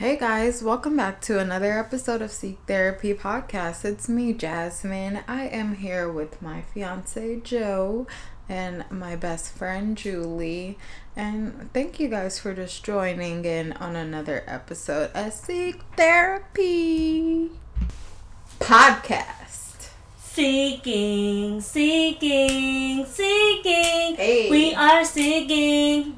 Hey guys, welcome back to another episode of Seek Therapy Podcast. It's me, Jasmine. I am here with my fiance, Joe, and my best friend, Julie. And thank you guys for just joining in on another episode of Seek Therapy Podcast. Seeking, seeking, seeking. Hey. We are seeking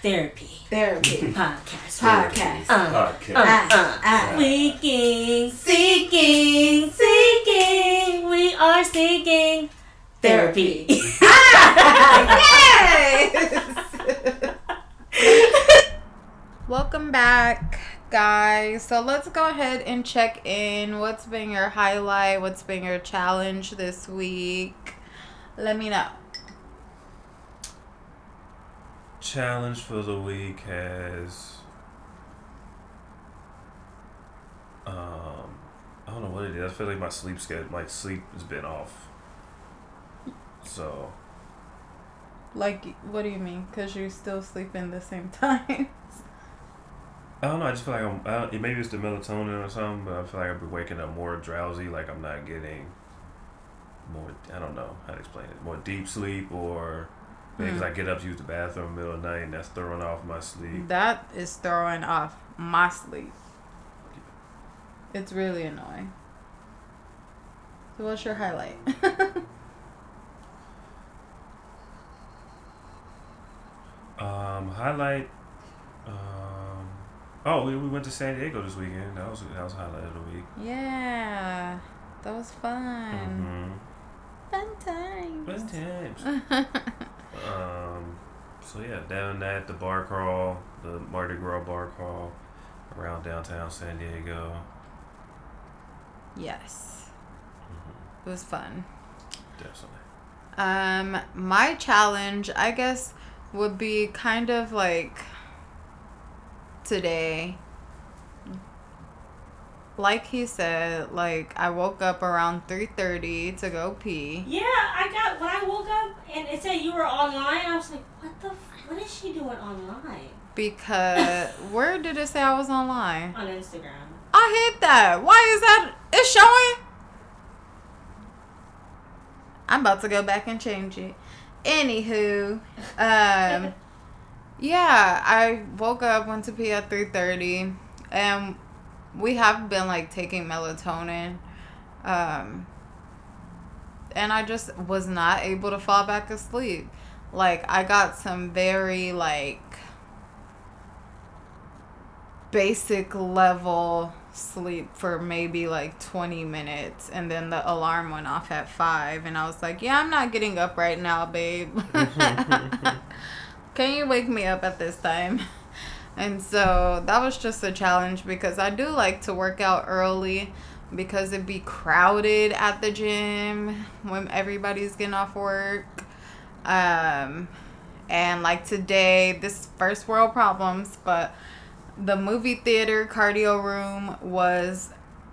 therapy Therapy podcast. Podcast. Uh, Podcast. Ah, uh, ah. Seeking, seeking, seeking. We are seeking therapy. yes! Welcome back, guys. So let's go ahead and check in. What's been your highlight? What's been your challenge this week? Let me know. Challenge for the week has um I don't know what it is. I feel like my sleep schedule my sleep has been off. So Like, what do you mean? Because you're still sleeping the same time. I don't know. I just feel like I'm. I don't, maybe it's the melatonin or something, but I feel like I've been waking up more drowsy. Like I'm not getting more. I don't know how to explain it. More deep sleep, or because I get up to use the bathroom in the middle of the night, and that's throwing off my sleep. That is throwing off my sleep. It's really annoying. So, what's your highlight? Um, highlight. Um, oh, we, we went to San Diego this weekend. That was that was highlight of the week. yeah, that was fun. Mm-hmm. Fun times. Best times. Um, so yeah, down that the bar crawl, the Mardi Gras bar crawl around downtown San Diego. yes, Mm-hmm. it was fun. Definitely. Um, my challenge, I guess, would be kind of like today. Like he said, like I woke up around three thirty to go pee. Yeah, I got when I woke up and it said you were online. I was like, what the? F- what is she doing online Because where did it say I was online? on Instagram? I hit that. Why is that? It's showing. I'm about to go back and change it. Anywho, um, yeah, I woke up, went to pee at three thirty, and we have been like taking melatonin, um, and I just was not able to fall back asleep. Like I got some very like basic level sleep for maybe like 20 minutes and then the alarm went off at 5 and I was like, "Yeah, I'm not getting up right now, babe." Can you wake me up at this time? And so that was just a challenge because I do like to work out early because it'd be crowded at the gym when everybody's getting off work. Um, and like today, this first world problems, but the movie theater cardio room was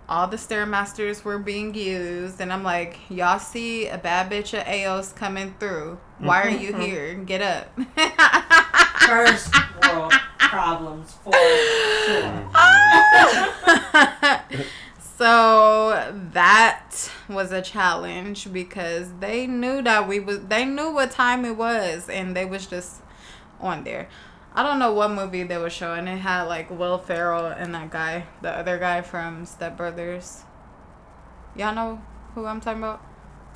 all the stairmasters were being used and i'm like y'all see a bad bitch at aos coming through. Why are you here? Get up First world problems for sure. so that was a challenge because they knew that we was they knew what time it was and they was just on there i don't know what movie they were showing it had like will ferrell and that guy the other guy from step brothers y'all know who i'm talking about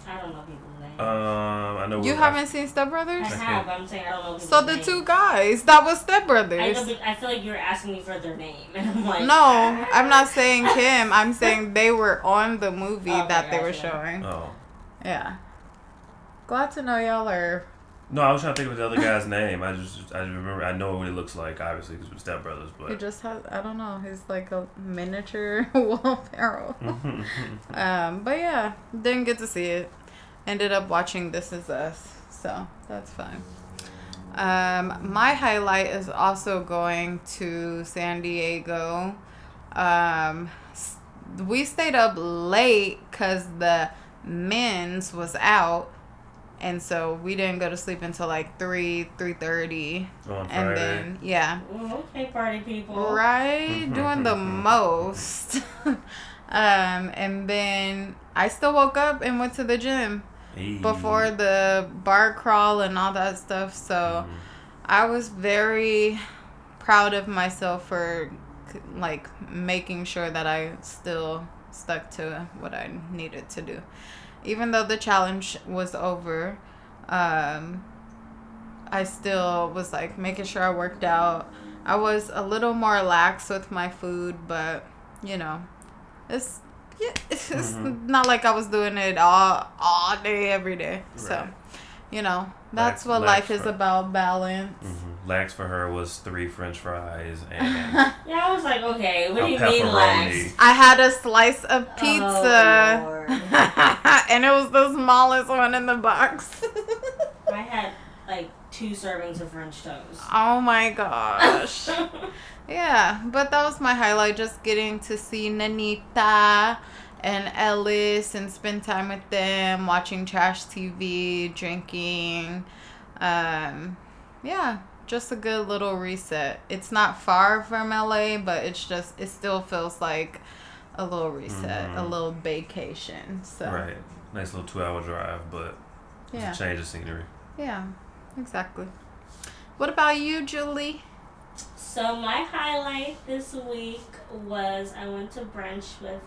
I don't know names. Um, I know. you haven't seen step Brothers? I have, I'm saying I don't know. so the names. two guys that was step I, brothers know, I feel like you're asking me for their name, and I'm like, no i'm not saying him i'm saying they were on the movie Okay, that they were gotcha. showing Oh Yeah. Glad to know y'all are. no, I was trying to think of the other guy's name. I just I just remember I know what he looks like obviously because we're Step Brothers, But He just has. I don't know. He's like a miniature Will Ferrell. um, but yeah, didn't get to see it. Ended up watching This Is Us, so that's fine. Um, my highlight is also going to San Diego. Um, we stayed up late because the men's was out and so we didn't go to sleep until like three three thirty, On and Friday. then yeah, Ooh, okay, party people. right doing the most. um, and then I still woke up and went to the gym Hey. before the bar crawl and all that stuff. So Mhm. I was very proud of myself for like making sure that I still stuck to what I needed to do. Even though the challenge was over, um, I still was like making sure I worked out. I was a little more lax with my food, but you know, it's yeah, it's Mhm. not like I was doing it all all day every day. So, you know, that's Lax- what lax life is for- about balance. Mhm. Lax for her was three French fries and Yeah, I was like, okay, what do you mean pepperoni. lax? I had a slice of pizza. Oh, Lord. and it was the smallest one in the box. I had like two servings of French toast. oh my gosh. Yeah, but that was my highlight just getting to see Nanita and Ellis and spend time with them, watching trash TV, drinking. Um, yeah, just a good little reset. It's not far from LA, but it's just, it still feels like a little reset, a Mhm. little vacation. So, right. Nice little two hour drive, but yeah. a change of scenery. Yeah, exactly. What about you, Julie? So my highlight this week was I went to brunch with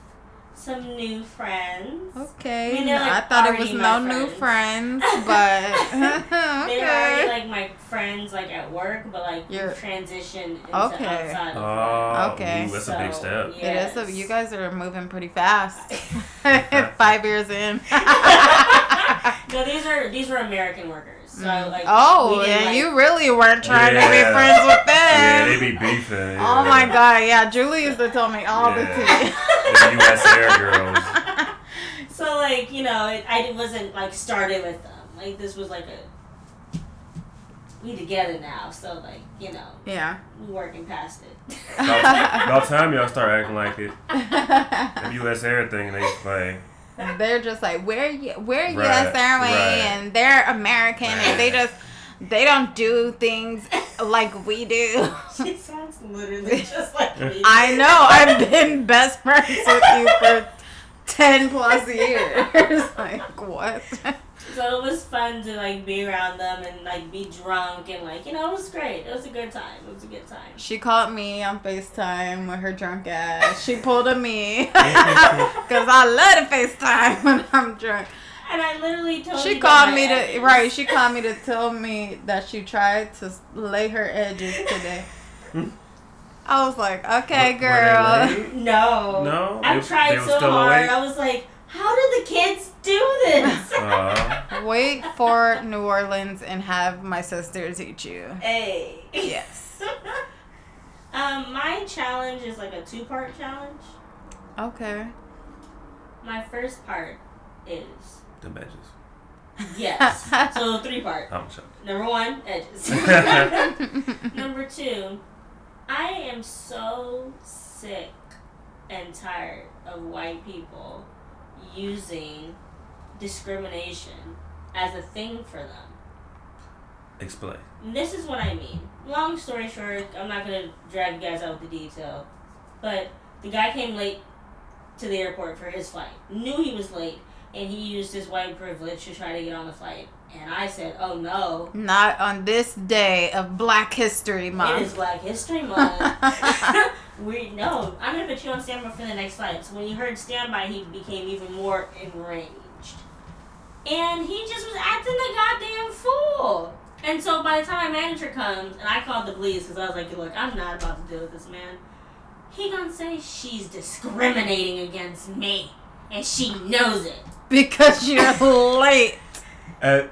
some new friends. Okay. I mean, they're, like, I thought it was no my new friends. friends, but They were already okay. like my friends like at work, but like we You're- transitioned into Okay. outside of Oh, Okay. ooh, that's a big So, step. It is. yes. A, you guys are moving pretty fast. Five years in. no, these are these were American workers. So mm. like oh, we didn't, and like- you really weren't trying to be friends with Yeah, them. they be beefing. Oh yeah. oh my god, yeah. Julie used to tell me all the tea. the U.S. Air girls. So like you know, it, I wasn't like started with them. Like this was like a we together now. So like you know, yeah. we working past it. About, about time y'all start acting like it. The U.S. Air thing, they like. They're just like we're y- we're Right, U.S. Airways right. and they're American and they just they don't do things like we do. she sounds literally just like me. I know I've been best friends with you for ten plus years. like what? So it was fun to like be around them and like be drunk and like you know it was great. It was a good time. It was a good time. She called me on FaceTime with her drunk ass. She pulled a me because I love to FaceTime when I'm drunk. And I literally told her. She you called me my to right. She called me to tell me that she tried to lay her edges today. I was like, okay, Were- were girl. No. No? I They- tried so hard. awake? I was like, how did the kids do this? Uh, Wait for New Orleans and have my sister teach you. hey. Yes. um, my challenge is like a two part challenge. Okay. My first part is the badges. yes. so three part. I'm sure. Number one, edges. Number two, I am so sick and tired of white people using discrimination as a thing for them. Explain. This is what I mean. Long story short, I'm not gonna drag you guys out with the detail, but the guy came late to the airport for his flight. Knew he was late, and he used his white privilege to try to get on the flight. And I said, "Oh no, Not on this day of Black History Month. it is Month. Black History Month." we no, I'm gonna put you on standby for the next flight. So when he heard standby, he became even more enraged, and he just was acting a goddamn fool. And so by the time my manager comes and I called the police because I was like, "Look, I'm not about to deal with this man." He gonna say she's discriminating against me, and she knows it. because you're late. Uh,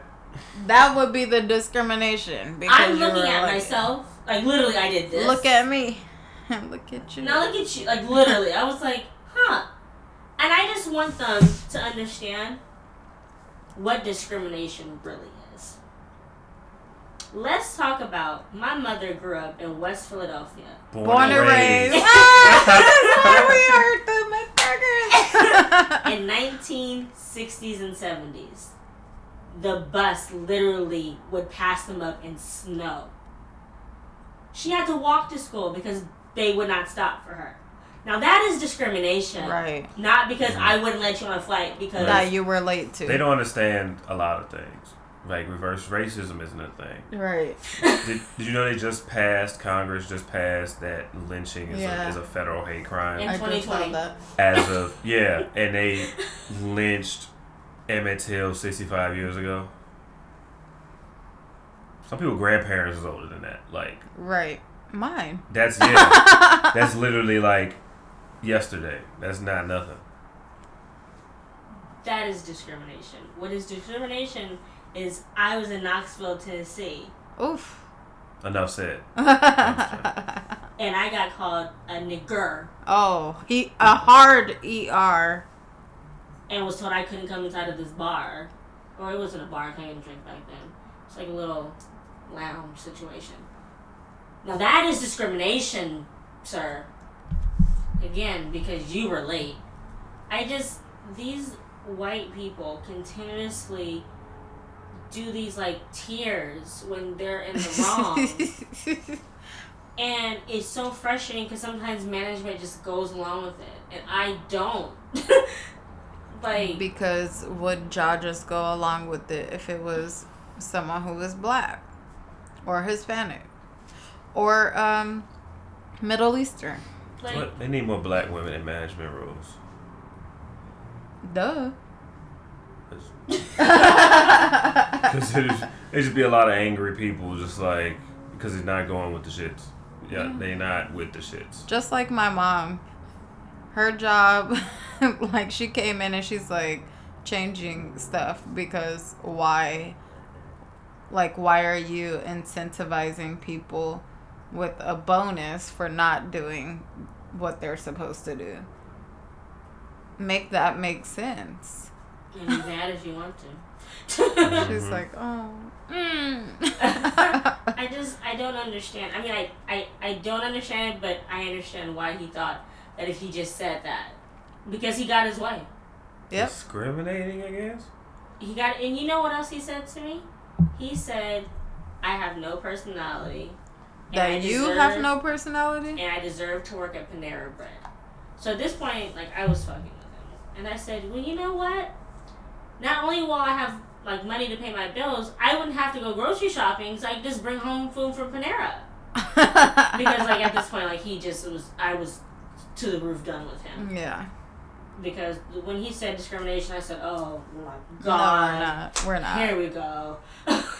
That would be the discrimination. Because I'm you looking were at late. myself, like literally, I did this. Look at me. Look at you. Now look at you, like literally. I was like, huh. And I just want them to understand what discrimination really is. Let's talk about my mother grew up in West Philadelphia. born, Born and raised. Ah, that's why we are the McGregors. in 1960s and 70s. the bus literally would pass them up in snow. She had to walk to school because they would not stop for her. Now that is discrimination. Right. Not because mm-hmm. I wouldn't let you on a flight because That you were late to. They don't understand a lot of things. Like reverse racism isn't a thing. Right. Did, did you know they just passed? Congress just passed that lynching is, Yeah. a, is a federal hate crime. In 2020. As of yeah, and they lynched Emmett Till sixty five years ago. Some people grandparents is older than that. Like Right. Mine. that's yeah. that's literally like yesterday. That's not nothing. that is discrimination. What is discrimination is I was in Knoxville, Tennessee, Oof. Enough said. and I got called a nigger oh, he a hard er. and was told I couldn't come inside of this bar. Or it wasn't a bar, I couldn't drink back then. It's like a little lounge situation. Now that is discrimination, sir. Again, because you were late. I just these white people continuously do these like tears when they're in the wrong. and it's so frustrating because sometimes management just goes along with it and i don't like because would Ja just go along with it if it was someone who was black or Hispanic or um Middle Eastern? Like What? They need more black women in management roles. Duh. Because there just be a lot of angry people just like, because he's not going with the shits. Yeah, they're not with the shits. Just like my mom. Her job, like she came in and she's like changing stuff because why? Like, why are you incentivizing people with a bonus for not doing what they're supposed to do? Make that make sense. and be mad if you want to She's Mhm. like, oh. Mm. i just i don't understand i mean I, I i don't understand it but i understand why he thought that if he just said that because he got his way yep. Discriminating, I guess. he got and you know what else he said to me he said i have no personality That you have no personality? and I deserve to work at Panera Bread. So at this point, like I was fucking with him, and I said, well, you know what? Not only will I have like money to pay my bills, I wouldn't have to go grocery shopping, so I could just bring home food from Panera. Because like at this point, like he just was, I was to the roof done with him. yeah. Because when he said discrimination, I said, oh my No, we're god, not. We're not. here we go.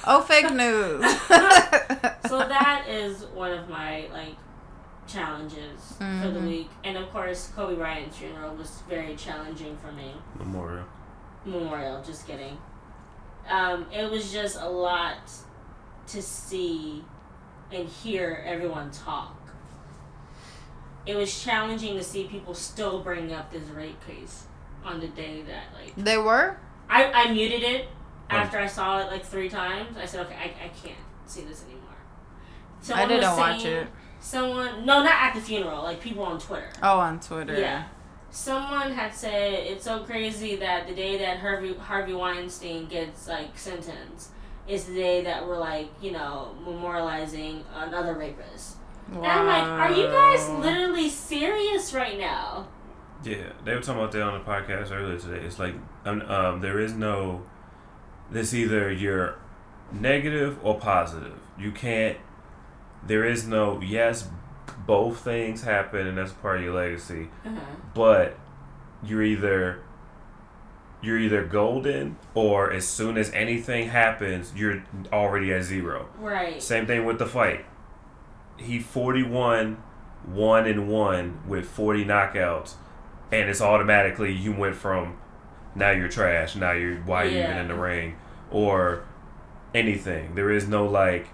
Oh, fake news. so that is one of my like challenges for the Mhm. week and of course kobe bryant's funeral was very challenging for me Memorial. memorial just kidding um, it was just a lot to see and hear everyone talk it was challenging to see people still bring up this rape case on the day that like they were? i, I muted it Oh. after i saw it like three times i said okay i, I can't see this anymore I didn't was watch it. Someone, no, not at the funeral. Like people on Twitter. Oh, on Twitter. Yeah. Someone had said it's so crazy that the day that Harvey Harvey Weinstein gets like sentenced is the day that we're like you know memorializing another rapist. Wow. And I'm like, are you guys literally serious right now? Yeah, they were talking about that on the podcast earlier today. It's like um, um there is no this either you're negative or positive. You can't there is no yes both things happen and that's part of your legacy, Uh-huh. but you're either you're either golden or as soon as anything happens, you're already at zero. Right. Same thing with the fight. He 41, 1 and 1 with 40 knockouts, and it's automatically you went from now you're trash, now you're why are you even in the ring, or anything. There is no like,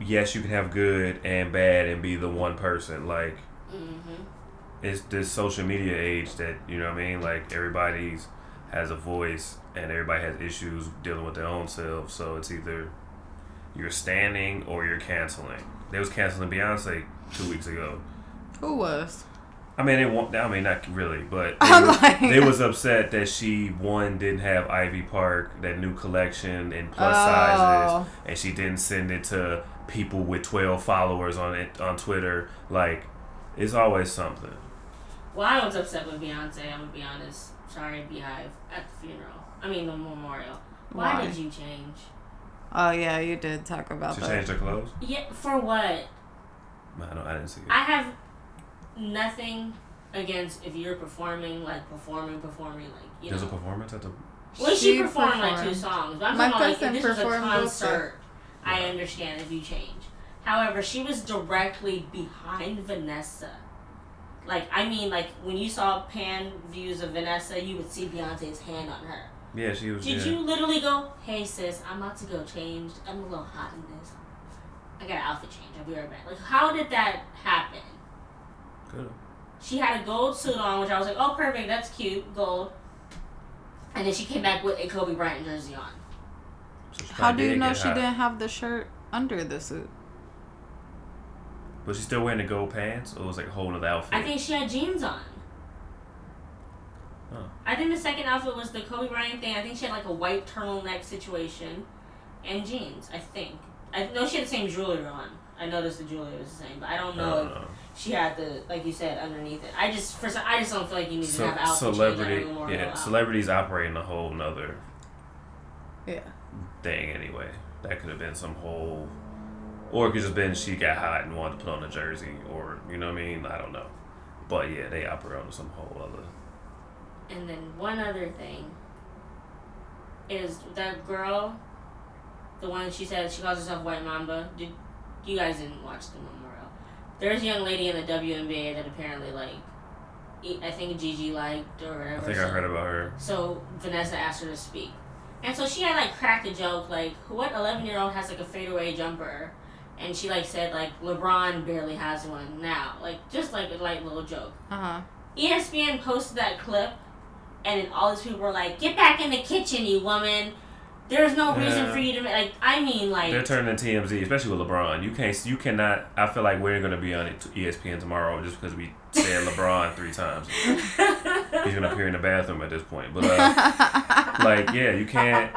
yes, you can have good and bad and be the one person. Like, Mm-hmm. it's this social media age that, you know what I mean? Like, everybody's has a voice and everybody has issues dealing with their own selves, so it's either you're standing or you're canceling. They was canceling Beyonce two weeks ago. Who was? I mean, they won't. I mean, not really, but they, I'm was, like- they was upset that she one didn't have Ivy Park that new collection in plus Oh. sizes, and she didn't send it to people with twelve followers on it on Twitter. Like, it's always something. Well, I was upset with Beyonce. I'm gonna be honest. Sorry, BeyHive at the funeral. I mean, the memorial. Why, Why? did you change? Oh yeah, you did talk about She that. changed her clothes. Yeah, for what? I don't. I didn't see it. I have nothing against if you're performing, like performing, performing, like you know. There's a performance at the. Well, she, She performed, like two performed. songs, but I'm My talking about like cousin if this was a performed both concert. I understand if you change. However, she was directly behind Vanessa. Like I mean, like when you saw pan views of Vanessa, you would see Beyonce's hand on her. Yeah, she was. Did yeah. you literally go, "Hey sis, I'm about to go change. I'm a little hot in this. I got an outfit change. I'll be right back." Like, how did that happen? Good. She had a gold suit on, which I was like, "Oh, perfect. That's cute, gold." And then she came back with a Kobe Bryant jersey on. So How do you know she hot. didn't have the shirt under the suit? Was she still wearing the gold pants, or was it like a whole other outfit? I think she had jeans on. Huh. I think the second outfit was the Kobe Bryant thing. I think she had like a white turtleneck situation, and jeans. I think. I know she had the same jewelry on. I noticed the jewelry was the same, but I don't I know don't if know. she had the like you said underneath it. I just for some, I just don't feel like you need Ce- to have outfit change celebrity, at a yeah, celebrities operate in a whole nother Yeah. thing anyway. That could have been some whole, or it could just been she got hot and wanted to put on a jersey, or you know what I mean. I don't know, but yeah, they operate on some whole other. And then one other thing is that girl, the one she said she calls herself White Mamba. Did you guys didn't watch the memorial? There's a young lady in the WNBA that apparently like, e- I think Gigi liked or whatever. I think I heard about her. So Vanessa asked her to speak. And so she had like cracked a joke like what eleven year old has like a fadeaway jumper and she like said like LeBron barely has one now. Like just like a light little joke. Uh huh. ESPN posted that clip and then all these people were like, Get back in the kitchen, you woman. There's no reason Yeah. for you to ma-" like I mean like They're turning TMZ, especially with LeBron. You can't, you cannot. I feel like we're gonna be on ESPN tomorrow just because we said LeBron three times. He's gonna appear in the bathroom at this point, but. uh like yeah you can't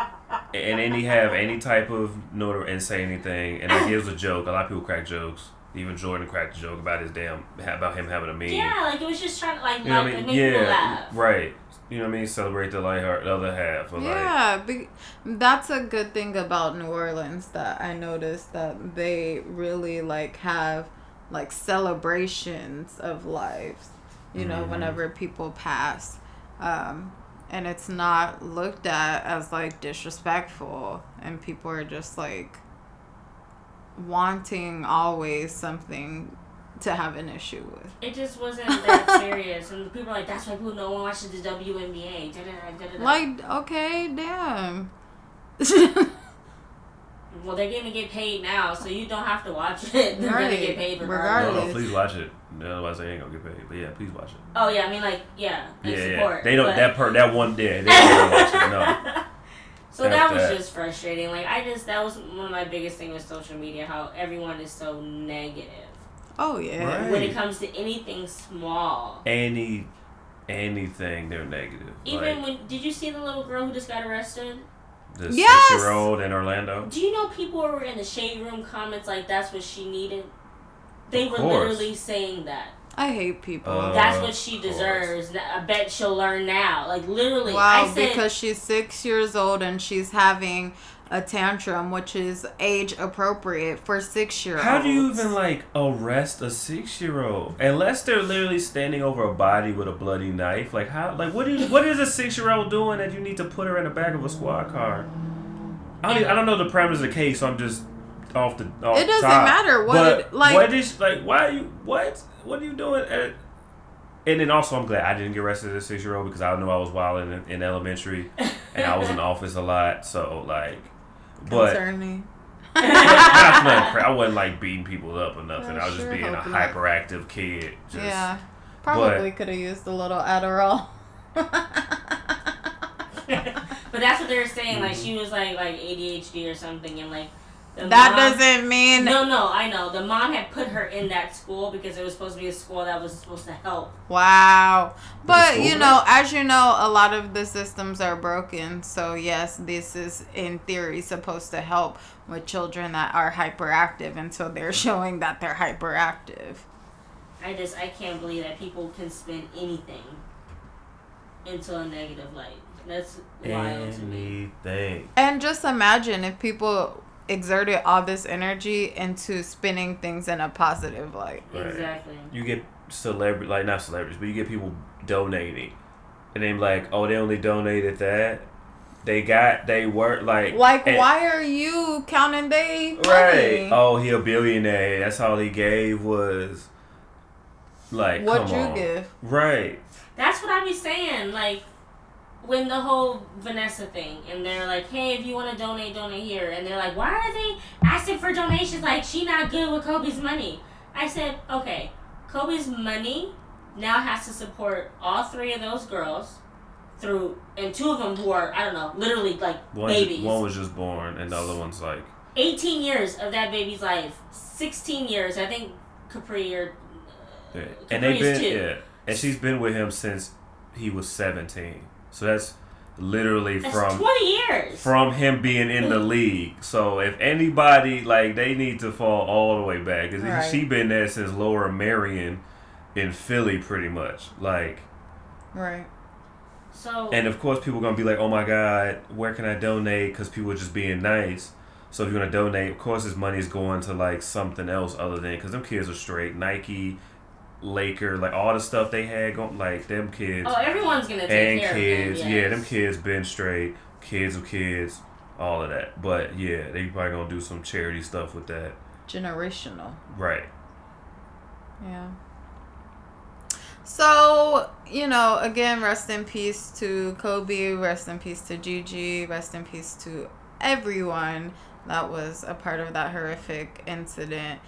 and any have any type of notor and say anything and like it was a joke a lot of people crack jokes even jordan cracked a joke about his damn about him having a meme Yeah, like it was just trying to like, you know like i mean make people yeah laugh. right you know what i mean celebrate the light heart the other half like Yeah, be, that's a good thing about New Orleans that I noticed that they really like have like celebrations of lives. You know, Mhm. whenever people pass, um, and it's not looked at as like disrespectful, and people are just like wanting always something to have an issue with. It just wasn't that serious, and people are like, "That's why people no one watches the WNBA." Da-da-da, da-da-da. Like, okay, damn. well, they're gonna get paid now, so you don't have to watch it. They're gonna get paid no, regardless. no, regardless. please watch it No, otherwise they ain't gonna get paid but yeah please watch it Oh yeah, I mean like yeah, like yeah, support. yeah. they don't but- that per that one yeah they don't watch it no So that was just frustrating. Like I just that was one of my biggest things with social media. How everyone is so negative Oh yeah. Right. when it comes to anything small. any anything they're negative Even like when did you see the little girl who just got arrested? the Yes! six year old in orlando Do you know people were in the shade room comments like that's what she needed? They Of were course. literally saying that. I hate people. Uh, That's what she deserves. I bet she'll learn now. Like literally, wow, I said because she's six years old and she's having a tantrum, which is age appropriate for six year olds. How do you even like arrest a six year old unless they're literally standing over a body with a bloody knife? Like how? Like what? What is a six year old doing that you need to put her in the back of a squad car? I don't, I don't know the parameters of the case, so I'm just off the. Off It doesn't top. matter what But it- like- what is like? Why are you? What? What are you doing? At, and then also, I'm glad I didn't get arrested as a six year old because I knew I was wild in, in elementary and I was in the office a lot. So like, but concern me? not for nothing cra- I wasn't like beating people up or nothing. I I was just being a hope not. hyperactive kid. Just, yeah, probably could have used a little Adderall. but that's what they were saying. Like mm-hmm. she was like like ADHD or something, and like The that mom- doesn't mean No, no, I know. The mom had put her in that school because it was supposed to be a school that was supposed to help. Wow. But you know, as you know, a lot of the systems are broken. So yes, this is in theory supposed to help with children that are hyperactive and so they're showing that they're hyperactive. I just I can't believe that people can spin anything into a negative light. That's wild to me. Anything. And just imagine if people exerted all this energy into spinning things in a positive light. Right. Exactly. You get celebrity, like not celebrities, but you get people donating, and then like, oh, they only donated that. They got, they work like, Like and- why are you counting they? Right. Oh, he a billionaire. That's all he gave was like What'd come you on. give? Right. That's what I be saying. Like when the whole Vanessa thing, and they're like, "Hey, if you want to donate, donate here," and they're like, "Why are they asking for donations? Like she not good with Kobe's money." I said, "Okay, Kobe's money now has to support all three of those girls." Through and two of them who are I don't know literally like One, babies. one was just born, and the other one's like, 18 years of that baby's life. 16 years. I think Capri or. yeah. Uh, and they've been, too. yeah, and she's been with him since he was seventeen. So that's literally That's from 20 years. from him being in the league. So if anybody like they need to fall all the way back because Right. she been there since Lower Merion in Philly, pretty much. Like, Right. so. and of course people are gonna be like, oh my god, where can I donate? Because people are just being nice. So if you're gonna donate, of course this money is going to like something else other than because them kids are straight Nike. Laker, like all the stuff they had going, like them kids oh, everyone's going to take and care kids. of them. Yeah, them kids been straight. Kids of kids, all of that. But yeah, they probably gonna do some charity stuff with that. Generational. Right. Yeah. So, you know, again, rest in peace to Kobe, rest in peace to Gigi, rest in peace to everyone that was a part of that horrific incident.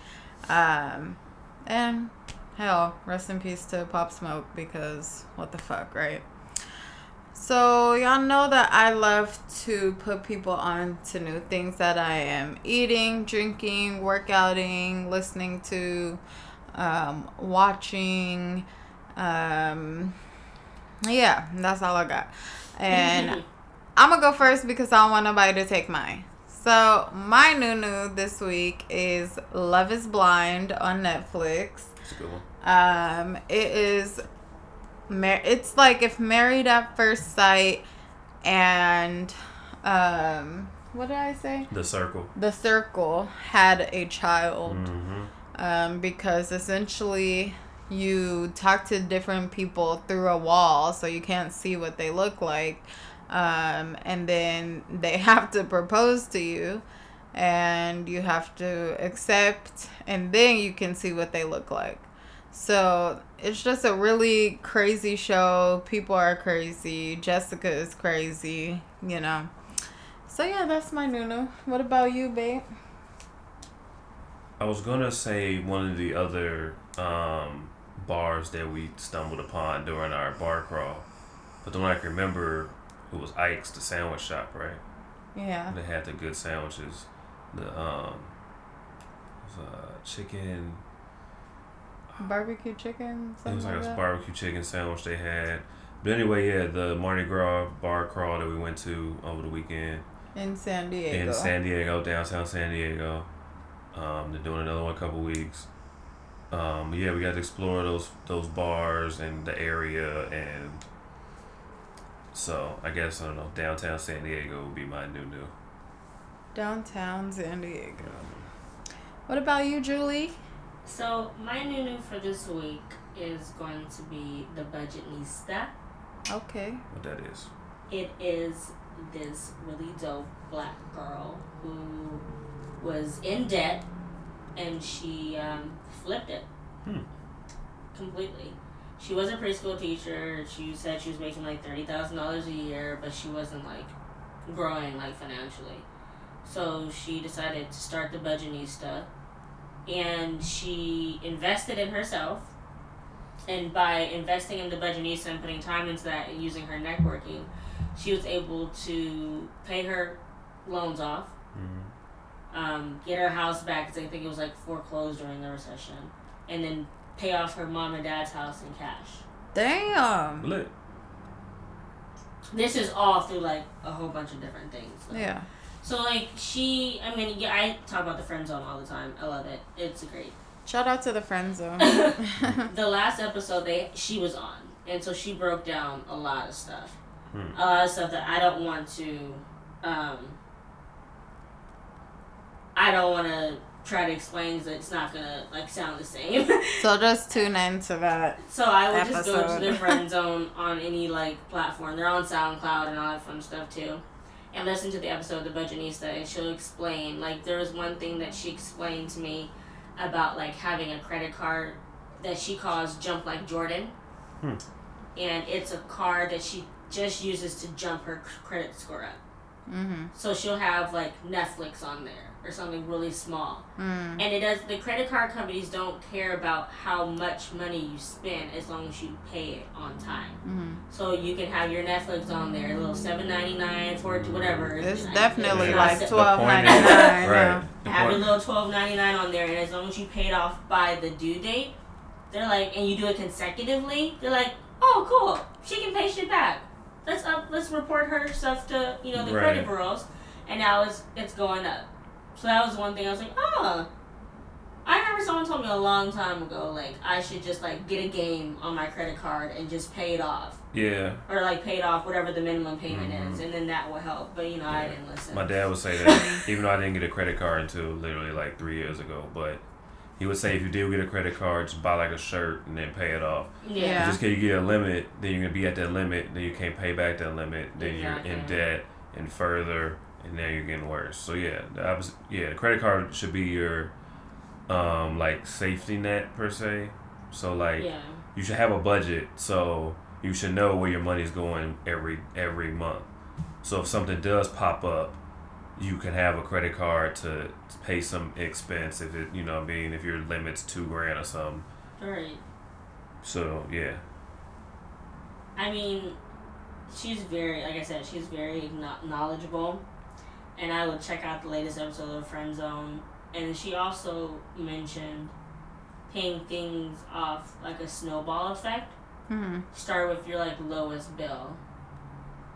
Um, and hell, rest in peace to Pop Smoke because what the fuck, right? So, y'all know that I love to put people on to new things that I am eating, drinking, workouting, listening to, um, watching. Um, yeah, that's all I got. And I'm gonna go first because I don't want nobody to take mine. So, my new new this week is Love is Blind on Netflix. It's a good one. Um, it is, it's like if Married at First Sight and, um, what did I say? The circle. The Circle had a child. Mm-hmm. Um, because essentially you talk to different people through a wall, so you can't see what they look like. Um, and then they have to propose to you, and you have to accept, and then you can see what they look like. So it's just a really crazy show. People are crazy. Jessica is crazy, you know. So yeah, that's my Nunu. What about you, babe? I was gonna say one of the other um, bars that we stumbled upon during our bar crawl, but the one I can remember it was Ike's, the sandwich shop, right? Yeah. They had the good sandwiches. The um, was, uh, chicken. Barbecue chicken. It was like like a barbecue chicken sandwich they had. But anyway, yeah, the Mardi Gras bar crawl that we went to over the weekend in San Diego. in San Diego, downtown San Diego. Um, they're doing another one a couple weeks. Um, yeah, we got to explore those those bars and the area, and so I guess I don't know. Downtown San Diego would be my new new. Downtown San Diego. What about you, Julie? So my new new for this week is going to be the Budgetnista. Okay. What that is? It is this really dope black girl who was in debt and she um, flipped it Hmm. completely. She was a preschool teacher. She said she was making like thirty thousand dollars a year, but she wasn't like growing like financially. So she decided to start the Budgetnista, and she invested in herself. And by investing in the Budgetnista and putting time into that and using her networking, she was able to pay her loans off Mm-hmm. um, get her house back because I think it was like foreclosed during the recession, and then pay off her mom and dad's house in cash. Damn. Lit. This is all through like a whole bunch of different things. Like, Yeah. So like she, I mean, yeah, I talk about the friend zone all the time. I love it. It's great. Shout out to the friend zone. the last episode they she was on, and so she broke down a lot of stuff, Hmm. a lot of stuff that I don't want to, um, I don't want to try to explain because it's not gonna like sound the same. so just tune into that. so I would just go to the friend zone on any like platform. They're on SoundCloud and all that fun stuff too. And listen to the episode, of The Budgetnista, and she'll explain. Like, there was one thing that she explained to me about, like, having a credit card that she calls Jump Like Jordan. Hmm. And it's a card that she just uses to jump her credit score up. Mm-hmm. So she'll have, like, Netflix on there or something really small. Mm. And it does, the credit card companies don't care about how much money you spend as long as you pay it on time. Mm-hmm. So you can have your Netflix on there, a little seven ninety nine for whatever. It's I- definitely it's like se- twelve point ninety is- right. The Have your little twelve ninety nine on there, and as long as you pay it off by the due date, they're like, and you do it consecutively, they're like, oh cool, she can pay shit back. Let's up, let's report her stuff to you know the credit bureaus, and now it's it's going up. So that was one thing I was like, oh. I remember someone told me a long time ago, like I should just like get a game on my credit card and just pay it off. Yeah. or like paid off whatever the minimum payment Mhm. is, and then that will help. But you know, I didn't listen. My dad would say that, even though I didn't get a credit card until literally like three years ago, but he would say if you do get a credit card, just buy like a shirt and then pay it off. yeah. Yeah. Just because you get a limit, then you're gonna be at that limit, then you can't pay back that limit, then you're in debt and further, and now you're getting worse. So yeah, the opposite, yeah, the credit card should be your um like safety net per se. So like yeah. you should have a budget, so you should know where your money's going every every month. So if something does pop up, you can have a credit card to pay some expense if it you know I mean if your limit's two grand or something. Right. So yeah. I mean, she's very, like I said, she's very kno- knowledgeable, and I would check out the latest episode of Friend Zone. And she also mentioned paying things off like a snowball effect. Mm-hmm. Start with your like lowest bill,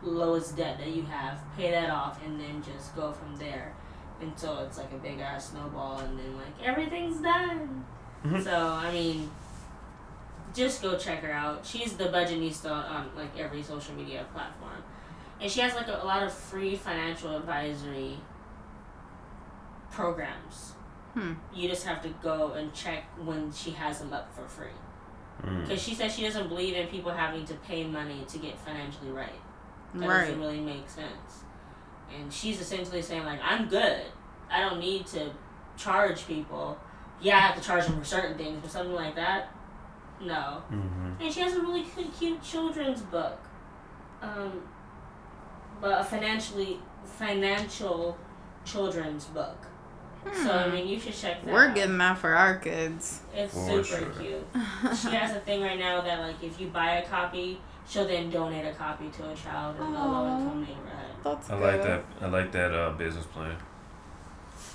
lowest debt that you have. Pay that off, and then just go from there until it's like a big ass snowball, and then like everything's done. Mhm. So I mean, just go check her out. She's the budgetnista on like every social media platform, and she has like a, a lot of free financial advisory programs. Hmm. You just have to go and check when she has them up for free. Mm. Because she says she doesn't believe in people having to pay money to get financially right. That Right. doesn't really make sense. And she's essentially saying like, I'm good. I don't need to charge people. Yeah, I have to charge them for certain things, but something like that, no. Mm-hmm. And she has a really cute, cute children's book. Um, but a financially financial children's book. So I mean, you should check that. Hmm. We're out. getting that for our kids. It's For super sure. cute. She has a thing right now that like if you buy a copy, she'll then donate a copy to a child in a Aw. low income neighborhood. That's I good. like that. I like that uh, business plan.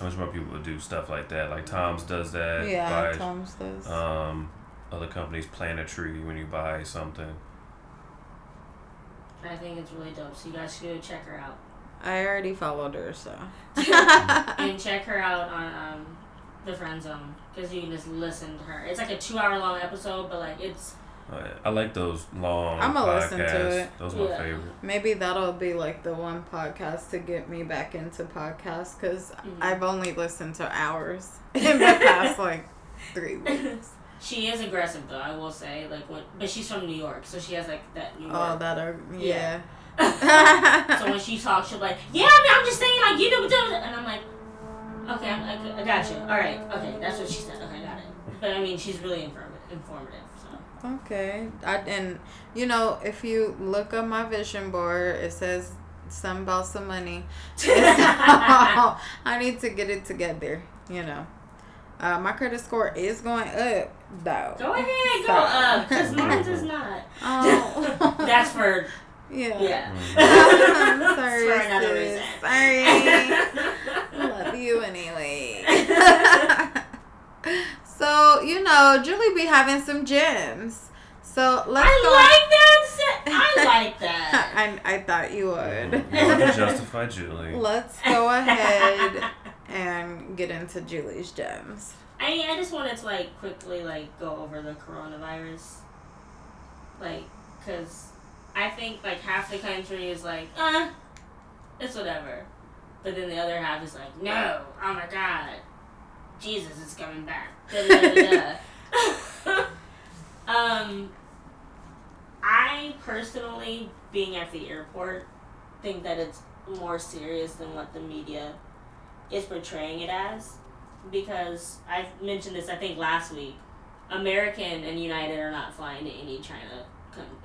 I wish more people would do stuff like that. Like Tom's does that. Yeah, buys, Tom's does. um, other companies plant a tree when you buy something. I think it's really dope. So you guys should go check her out. I already followed her, so. and check her out on um, the Friend Zone because you can just listen to her. It's like a two hour long episode, but like it's Uh, I like those long I'ma podcasts. listen to it. Those are my favorite. Maybe that'll be like the one podcast to get me back into podcasts because Mhm. I've only listened to hours in the past like three weeks. she is aggressive though. I will say like when, but she's from New York, so she has like that New York. Oh, that are yeah. so when she talks, she'll be like, "Yeah, I mean, I'm just saying, like you do," do," and I'm like, "Okay, I'm, I, I got you. All right, okay, that's what she said. Okay, got it." But I mean, she's really informative. Informative. So Okay. I and you know, if you look up my vision board, it says some about some money. So, I need to get it together, you know. Uh, my credit score is going up though. go ahead, go Stop. up, because mine is not. Oh. That's for yeah. yeah. I'm mm. sorry. For another reason. Sorry. Love you anyway. so you know, Julie be having some gems. So let's I go. like that. I like that. I, I thought you would. Mm, Love to justify Julie. Let's go ahead and get into Julie's gems. I I just wanted to like quickly like go over the coronavirus, like, cause I think like half the country is like, uh, it's whatever, but then the other half is like, no, oh my god, Jesus is coming back. Um, I personally, being at the airport, think that it's more serious than what the media is portraying it as because I mentioned this I think last week. American and United are not flying to any China,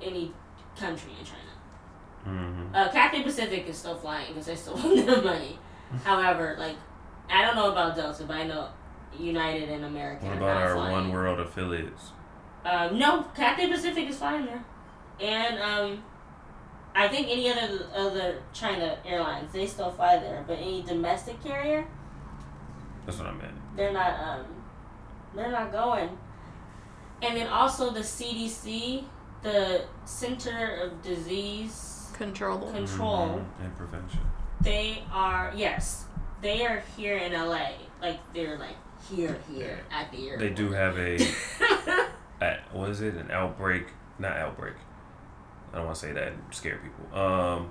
any country in China. hmm Uh, Cathay Pacific is still flying because they still want their money. However, like I don't know about Delta, but I know United and American What about our flying. One World affiliates? Um, no, Cathay Pacific is flying there, and um, I think any other other China airlines they still fly there, but any domestic carrier That's what I meant. they're not um they're not going and then also the cdc the center of disease Control. control Mhm. And prevention. they are yes they are here in la like they're like here here at the airport They do have a, at, what is it? An outbreak? Not outbreak. I don't want to say that and scare people. Um,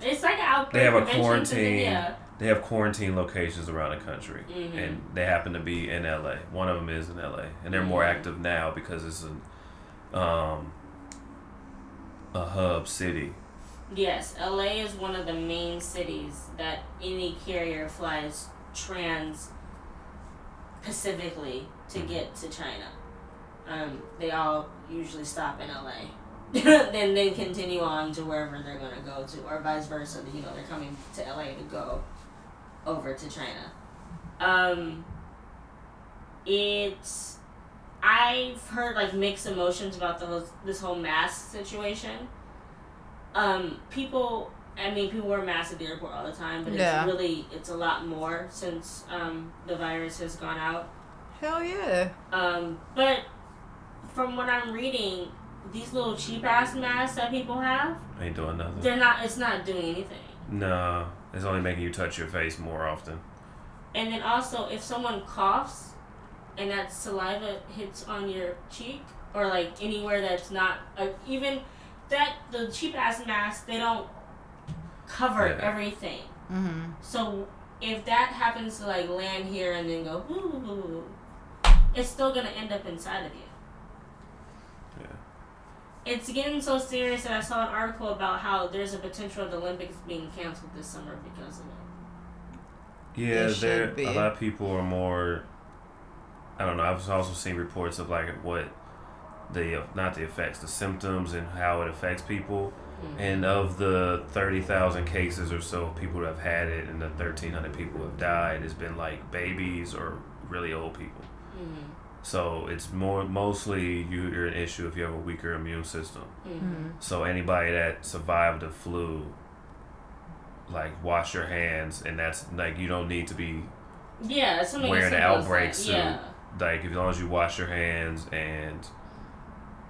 it's like an outbreak They have a prevention, but quarantine. yeah they have quarantine locations around the country, Mhm. and they happen to be in LA. One of them is in LA, and they're more Mhm. active now because it's an, um, a hub city. yes la is one of the main cities that any carrier flies trans pacifically to get to China. Um, they all usually stop in LA. then then continue on to wherever they're gonna go to, or vice versa. You know, they're coming to LA to go over to China. Um, it's I've heard like mixed emotions about the whole, this whole mask situation. Um, people, I mean, people wear masks at the airport all the time, but Yeah. it's really it's a lot more since um, the virus has gone out. Hell yeah. Um, but from what I'm reading, these little cheap ass masks that people have, Ain't doing nothing. they're not. It's not doing anything. No, it's only making you touch your face more often. And then also, if someone coughs, and that saliva hits on your cheek or like anywhere that's not uh, even that the cheap ass masks, they don't cover Yeah. everything. Mm-hmm. So if that happens to like land here and then go, "Ooh," it's still gonna end up inside of you. Yeah. It's getting so serious that I saw an article about how there's a potential of the Olympics being canceled this summer because of it. Yeah, It there a lot of people are more. I don't know. I've also seen reports of like what the not the effects, the symptoms, and how it affects people. Mhm. And of the thirty thousand cases or so of people who have had it, and the thirteen hundred people who have died, it's been like babies or really old people. Mhm. So it's more mostly you, you're an issue if you have a weaker immune system. Mhm. So anybody that survived the flu, like wash your hands, and that's like you don't need to be Yeah, Wearing an outbreak that. suit. Yeah. like as long as you wash your hands and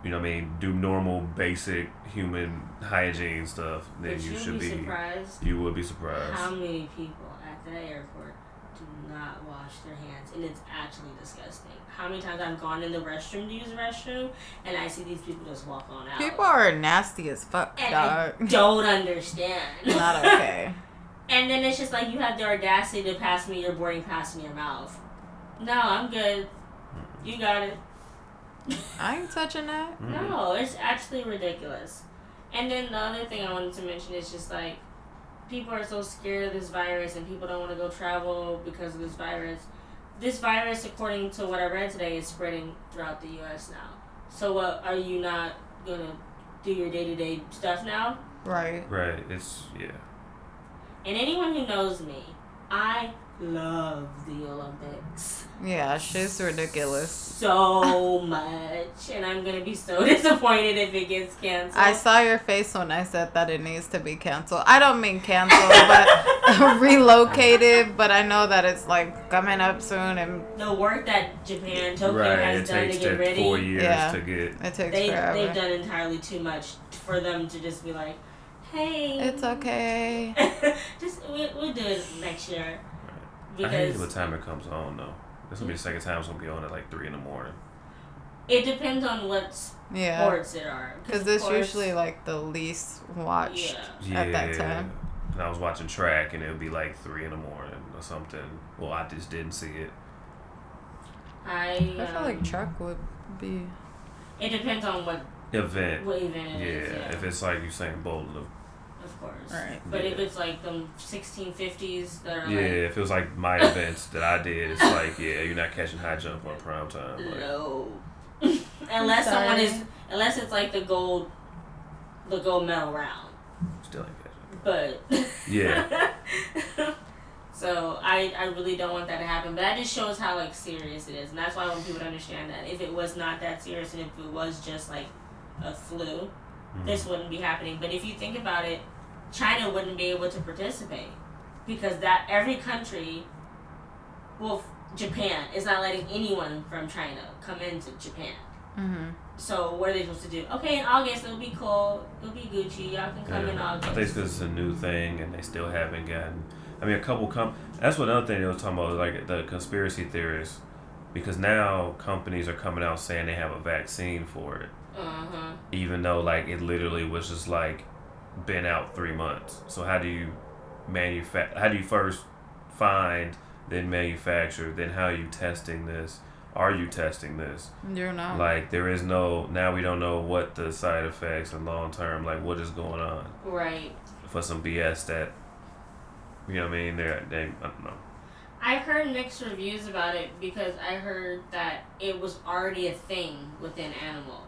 you know what I mean do normal basic human hygiene stuff, then But you should be be. surprised You would be surprised. how many people at the airport do not wash their hands, and it's actually disgusting. How many times I've gone in the restroom to use the restroom, and I see these people just walk on out. People are nasty as fuck, and I don't understand. Not okay. And then it's just like you have the audacity to pass me your boarding pass in your mouth. No, I'm good. You got it. I ain't touching that. No, it's actually ridiculous. And then the other thing I wanted to mention is just like people are so scared of this virus and people don't want to go travel because of this virus. This virus, according to what I read today, is spreading throughout the U.S. now. So, what are you not gonna do your day to day stuff now? Right. Right. It's yeah. And anyone who knows me, I love the Olympics Yeah, she's ridiculous. so much, and I'm gonna be so disappointed if it gets canceled. I saw your face when I said that it needs to be canceled. I don't mean canceled, but relocated. But I know that it's like coming up soon, and the work that Japan Tokyo right. has done to takes get that ready. four years Yeah. to get. it takes they forever. they've done entirely too much for them to just be like, hey, It's okay. just we we'll do it next year I hate because what time it comes on though. This will be the second time it's gonna be on at like three in the morning. it depends on what Yeah, sports it are. because of it's course- usually like the least watched Yeah. at that time. And I was watching track and it would be like three in the morning or something. Well, I just didn't see it. I I feel um, like truck would be. it depends on what Event. what event Yeah, it is. Yeah, if it's like you saying Bolt, of course. Right. But if it's like the 1650s that are yeah, like if it was like my events that I did, it's like yeah, you're not catching high jump on prime time. Like, No. unless someone is, unless it's like the gold, the gold medal round. still ain't catching. But Yeah. so I, I really don't want that to happen. But that just shows how like serious it is, and that's why I want people to understand that if it was not that serious and if it was just like a flu, Mhm. this wouldn't be happening. But if you think about it, China wouldn't be able to participate because that every country, well, Japan is not letting anyone from China come into Japan. hmm So what are they supposed to do? Okay, in August it'll be cool. It'll be Gucci. Y'all can come in August. I think it's because it's a new thing and they still haven't gotten. I mean, a couple com. That's what another thing they were talking about, like the conspiracy theorists, because now companies are coming out saying they have a vaccine for it, huh. even though like it literally was just like been out three months. So how do you manufacture? How do you first find, then manufacture, then how are you testing this? Are you testing this? You're not. Like there is no now we don't know what the side effects and long term like what is going on Right. for some BS that you know what I mean they're they I don't know I've heard mixed reviews about it because I heard that it was already a thing within animals.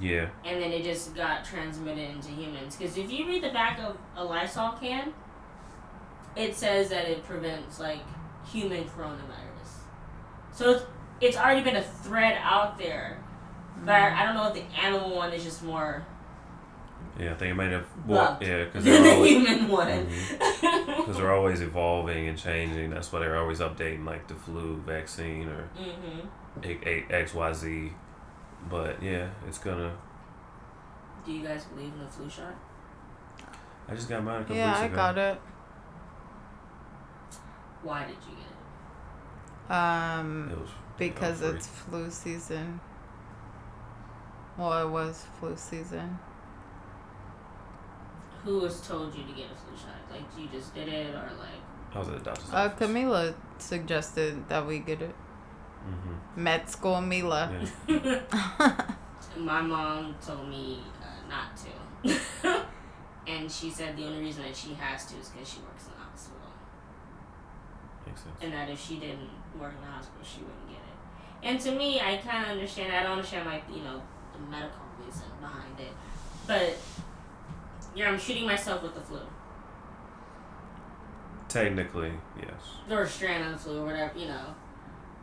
Yeah And then it just got transmitted into humans. Because if you read the back of a Lysol can, it says that it prevents like human coronavirus. So it's, it's already been a thread out there. But I, I don't know if the animal one is just more yeah I think it might have well yeah because they're the always human one. because they're always evolving and changing that's why they're always updating like the flu vaccine or hmm a- X Y Z but yeah it's gonna Do you guys believe in the flu shot? I just got mine a couple yeah, weeks I ago got it. Why did you get it? Um, it was because free. it's flu season. Well, it was flu season. Who has told you to get a flu shot? Like you just did it, or like I was at the doctor's Uh, office Camila suggested that we get it. Hmm Med school Mila. yeah. my mom told me uh, not to, and she said the only reason that she has to is because she works in the hospital, makes sense and that if she didn't work in the hospital, she wouldn't get it. And to me, I kind of understand. I don't understand like you know the medical reason behind it, but yeah, I'm shooting myself with the flu. technically yes or strand of the flu or whatever, you know.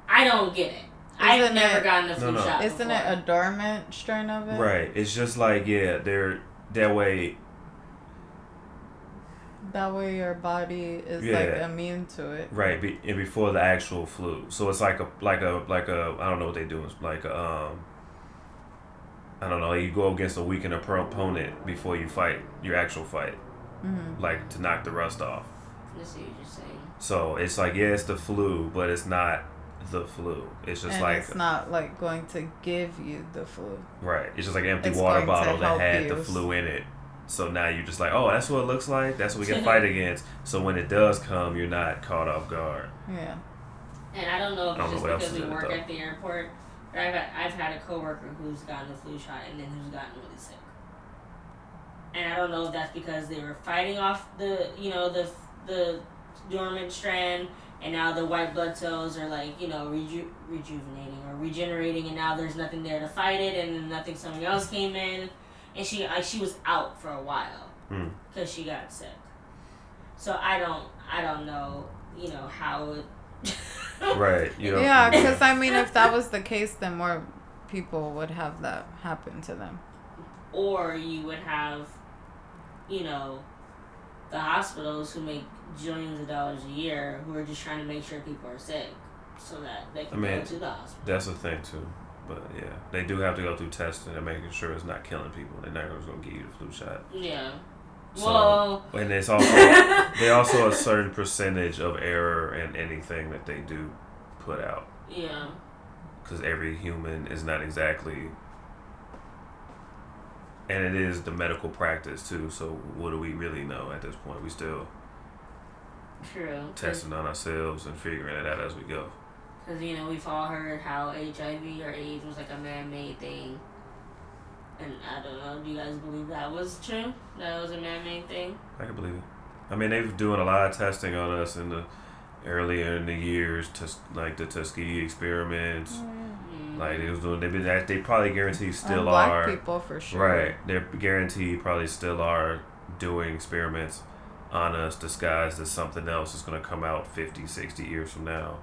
I don't get it. I've never it- gotten a flu No, no. shot. Isn't before. it a dormant strain of it? Right. It's just like yeah, they're that way. That way your body is Yeah. like immune to it. Right. Be, and before the actual flu, so it's like a like a like a I don't know what they do. It's like a um. I don't know. You go against a weakened oppo- opponent before you fight your actual fight, hmm like to knock the rust off. Let's see what you're saying. So it's like yeah, it's the flu, but it's not the flu. It's just and like it's not like going to give you the flu. right. It's just like an empty It's water bottle that had you. the flu in it. So now you're just like, oh, that's what it looks like. That's what we can fight against. So when it does come, you're not caught off guard. Yeah. And I don't know if I it's don't know just what else because we in it, work at the airport, but I've had, I've had a coworker who's gotten the flu shot and then who's gotten really sick. And I don't know if that's because they were fighting off the you know the the dormant strand, and now the white blood cells are like you know reju- rejuvenating or regenerating, and now there's nothing there to fight it, and nothing something else came in, and she like she was out for a while Hmm. because she got sick. So I don't I don't know you know how it. Right. You know. Yeah, because I mean, if that was the case, then more people would have that happen to them. or you would have, you know, the hospitals who make jillions of dollars a year who are just trying to make sure people are sick so that they can I mean, go to the hospital. That's the thing too. But yeah, they do have to go through testing and making sure it's not killing people. They're not just gonna give you the flu shot. Yeah. So- well, And it's also they also a certain percentage of error in anything that they do put out yeah. because every human is not exactly. And it is the medical practice too. So what do we really know at this point? We still True. testing on ourselves and figuring it out as we go. Because, you know, we've all heard how HIV or AIDS was like a man made thing. And I don't know, do you guys believe that was true? That it was a man made thing? I can believe it. I mean, they've doing a lot of testing on us in the earlier in the years, to like the Tuskegee experiments. Mm. Like they was doing, they've been, they probably guarantee still On black are. people for sure. Right, they're guaranteed probably still are doing experiments on us disguised as something else that's going to come out 50, 60 years from now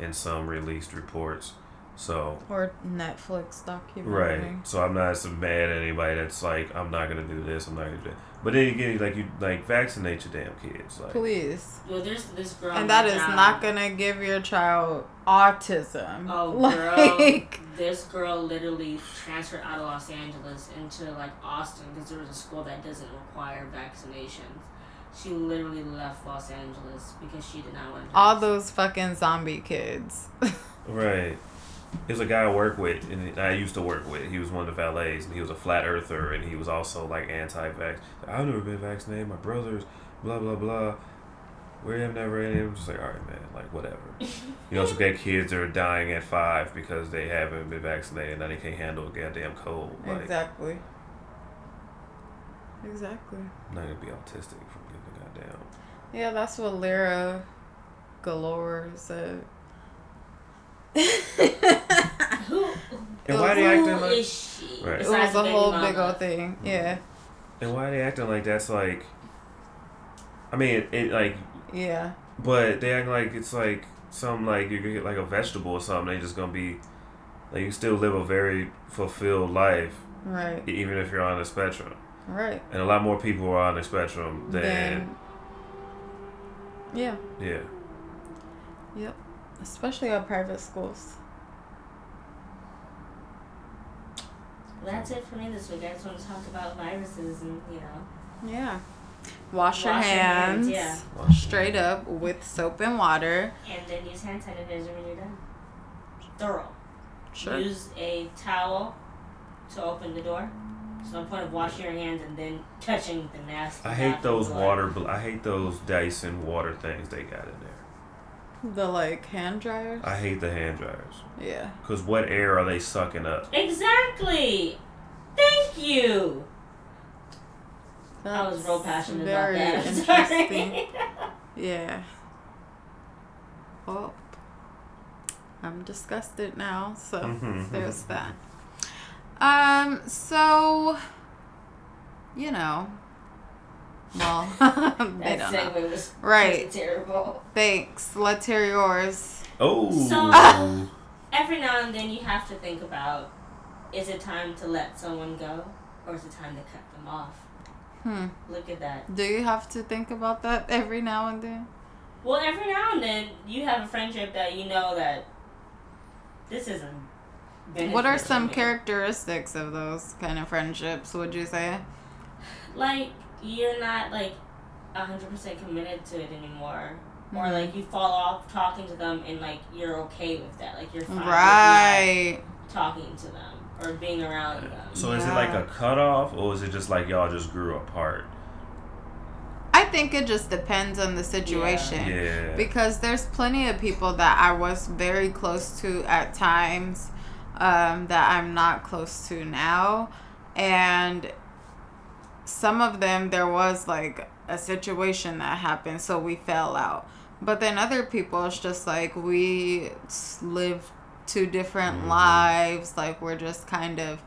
in some released reports. So Or Netflix documentary. Right. So I'm not so mad at anybody that's like, I'm not gonna do this, I'm not gonna do that. But then again, like you like vaccinate your damn kids. Like Please. Well, there's this girl. And that is now- not gonna give your child autism. Oh, like, girl. This girl literally transferred out of Los Angeles into like Austin because there was a school that doesn't require vaccinations. She literally left Los Angeles because she did not want to. all those fucking zombie kids. Right. There's a guy I work with, and I used to work with. He was one of the valets, and he was a flat earther, and he was also like anti-vax. I've never been vaccinated. My brothers, blah blah blah. We have never. And I'm just like, all right, man, like whatever. You also get kids that are dying at five because they haven't been vaccinated. And now they can't handle a goddamn cold. Like, exactly. Exactly. I'm not gonna be autistic from getting a goddamn. Yeah, that's what Lira Galore said. Who, And why are they acting who like? is she? Right. It was a whole mama? big old thing. Mm-hmm. Yeah. And why are they acting like that's like? I mean, it, it like, Yeah. but they act like it's like some like you get like a vegetable or something. They just gonna be like you still live a very fulfilled life Right. even if you're on the spectrum. Right. And a lot more people are on the spectrum than Then. Yeah. yeah. Yep. Especially at private schools. Well, that's it for me this week. I just want to talk about viruses and you know. Yeah. Wash, your Wash your hands. hands, yeah. Straight up with soap and water. And then use hand sanitizer when you're done. Thorough. Sure. Use a towel to open the door. There's no point of washing your hands and then touching the nasty. I hate those door. water. bl- I hate those Dyson water things they got in there. The like hand dryers. I hate the hand dryers. yeah. Cause what air are they sucking up? Exactly. Thank you. I was real That's passionate about that. I'm interesting. Yeah. Well, I'm disgusted now, so Mhm. there's that. Um, so, you know, well, they that don't know. was Right. terrible. Thanks. Let's hear yours. Oh. So- Every now and then you have to think about: is it time to let someone go, or is it time to cut them off? Hmm. Look at that. Do you have to think about that every now and then? Well, every now and then you have a friendship that you know that this isn't. What are some characteristics of those kind of friendships, would you say? like you're not like hundred percent committed to it anymore, or Mhm. like you fall off talking to them and like you're okay with that, like you're fine with Right. not talking to them or being around them. So is it like Yeah. a cutoff, or is it just like y'all just grew apart? I think it just depends on the situation. Yeah. Because there's plenty of people that I was very close to at times um, that I'm not close to now. And some of them, there was like a situation that happened, so we fell out. But then other people, it's just like we live two different Mhm. lives. Like we're just kind of,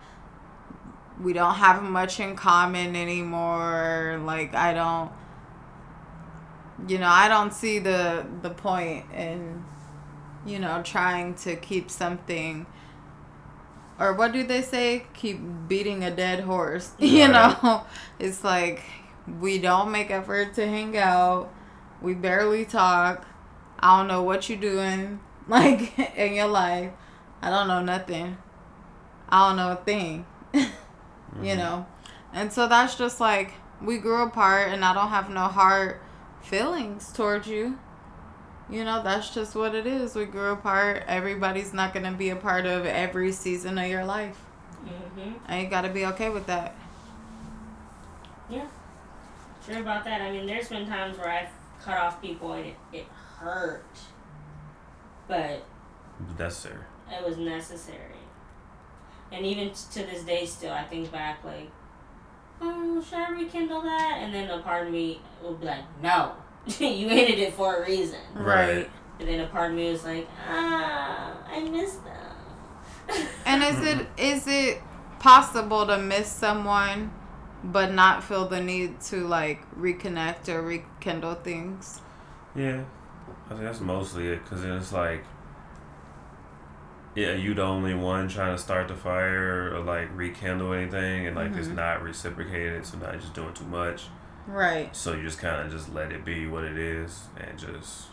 we don't have much in common anymore. Like I don't you know, I don't see the the point in you know trying to keep something or what do they say? Keep beating a dead horse. You know, it's like we don't make effort to hang out. We barely talk. I don't know what you're doing like in your life. I don't know nothing. I don't know a thing. you mm-hmm. know. And so that's just like we grew apart and I don't have no hard feelings towards you. You know, that's just what it is. We grew apart. Everybody's not going to be a part of every season of your life. hmm And you got to be okay with that. Yeah. Sure about that. I mean, there's been times where I've cut off people and it, it hurt, but Necessary. it was necessary. And even to this day, still, I think back like, oh, should I rekindle that? And then a part of me will be like, no, you hated it for a reason. Right. And then a part of me was like, ah, I miss them. And is it is it possible to miss someone but not feel the need to like reconnect or rekindle things? Yeah, I think that's mostly it. Cause then it's like, yeah, you the only one trying to start the fire or like rekindle anything, and like it's Mhm. not reciprocated. So now you're just doing too much. Right. So you just kind of just let it be what it is, and just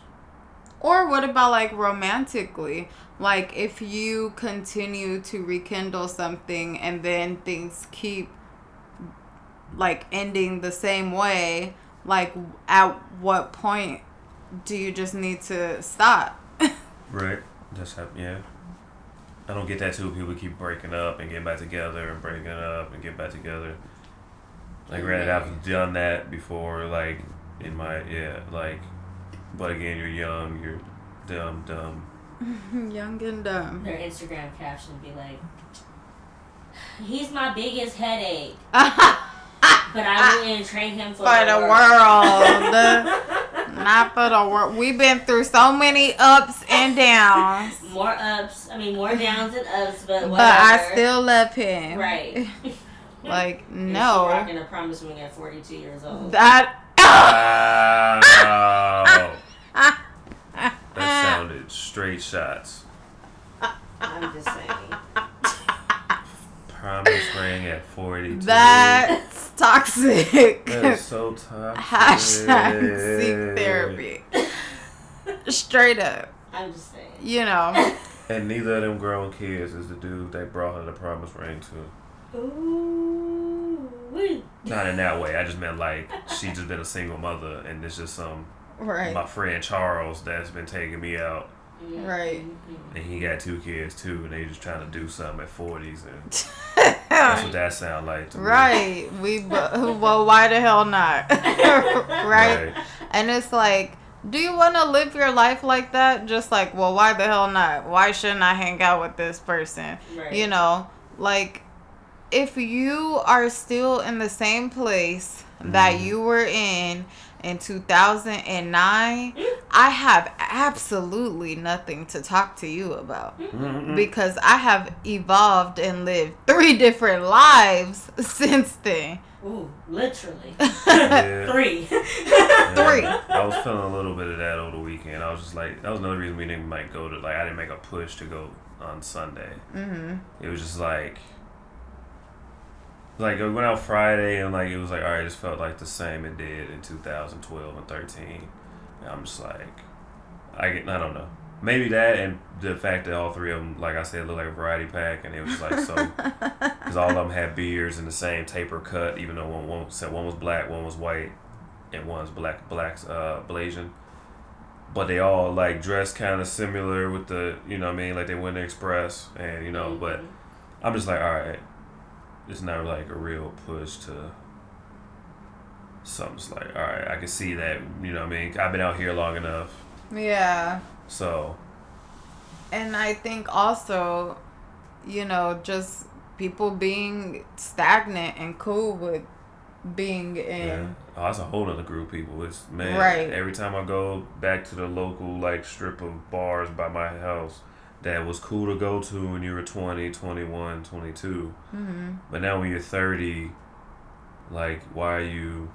Or what about like romantically? Like if you continue to rekindle something and then things keep like ending the same way, like at what point do you just need to stop? right. That's have yeah. I don't get that too. People keep breaking up and getting back together and breaking up and getting back together. Like granted, I've done that before. Like in my yeah, like. But again, you're young. You're dumb, dumb. Young and dumb. Their Instagram caption would be like, he's my biggest headache, but I wouldn't trade him for, the world. Not for the world. We've been through so many ups and downs. more ups, I mean, more downs than ups, but whatever. But I still love him. Right. Like, And she no. rocking a promise ring at 42 years old. That. Wow. that sounded straight shots. I'm just saying. Promise ring at 42. That's toxic. That is so toxic. Hashtag seek therapy. Straight up. I'm just saying. You know. And neither of them grown kids is the dude they brought her the promise ring to. Ooh. Not in that way. I just meant like she just been a single mother, and it's just some Right. my friend Charles that's been taking me out, Yeah. Right. And he got two kids too, and they just trying to do something at forties, and that's what that sound like to me. Right. We well why the hell not? right? Right. And it's like do you want to live your life like that? Just like, well, why the hell not? Why shouldn't I hang out with this person? Right. You know, like if you are still in the same place that Mhm. you were in in 2009, I have absolutely nothing to talk to you about Mm-mm. because I have evolved and lived three different lives since then. Ooh, literally. Yeah. Three. Yeah. Three. I was feeling a little bit of that over the weekend. I was just like, that was another reason we didn't like go to like I didn't make a push to go on Sunday. hmm It was just like, like I went out Friday and like it was like all right, it just felt like the same it did in 2012 and 13. And I'm just like, I get, I don't know. Maybe that and the fact that all three of them, like I said, look like a variety pack, and it was like so because all of them had beards and the same taper cut, even though one one said one was black, one was white, and one's black black's uh Blasian. But they all like dressed kind of similar with the you know what I mean like they went to Express and you know but Mhm. I'm just like all right, it's not like a real push to. Something's like all right, I can see that you know what I mean I've been out here long enough, Yeah. so And I think also, you know, just people being stagnant and cool with being in. Yeah. Oh, that's a whole other group of people. It's man. Right. Every time I go back to the local like strip of bars by my house that was cool to go to when you were 20, 21, 22. hmm But now when you're 30, like why are you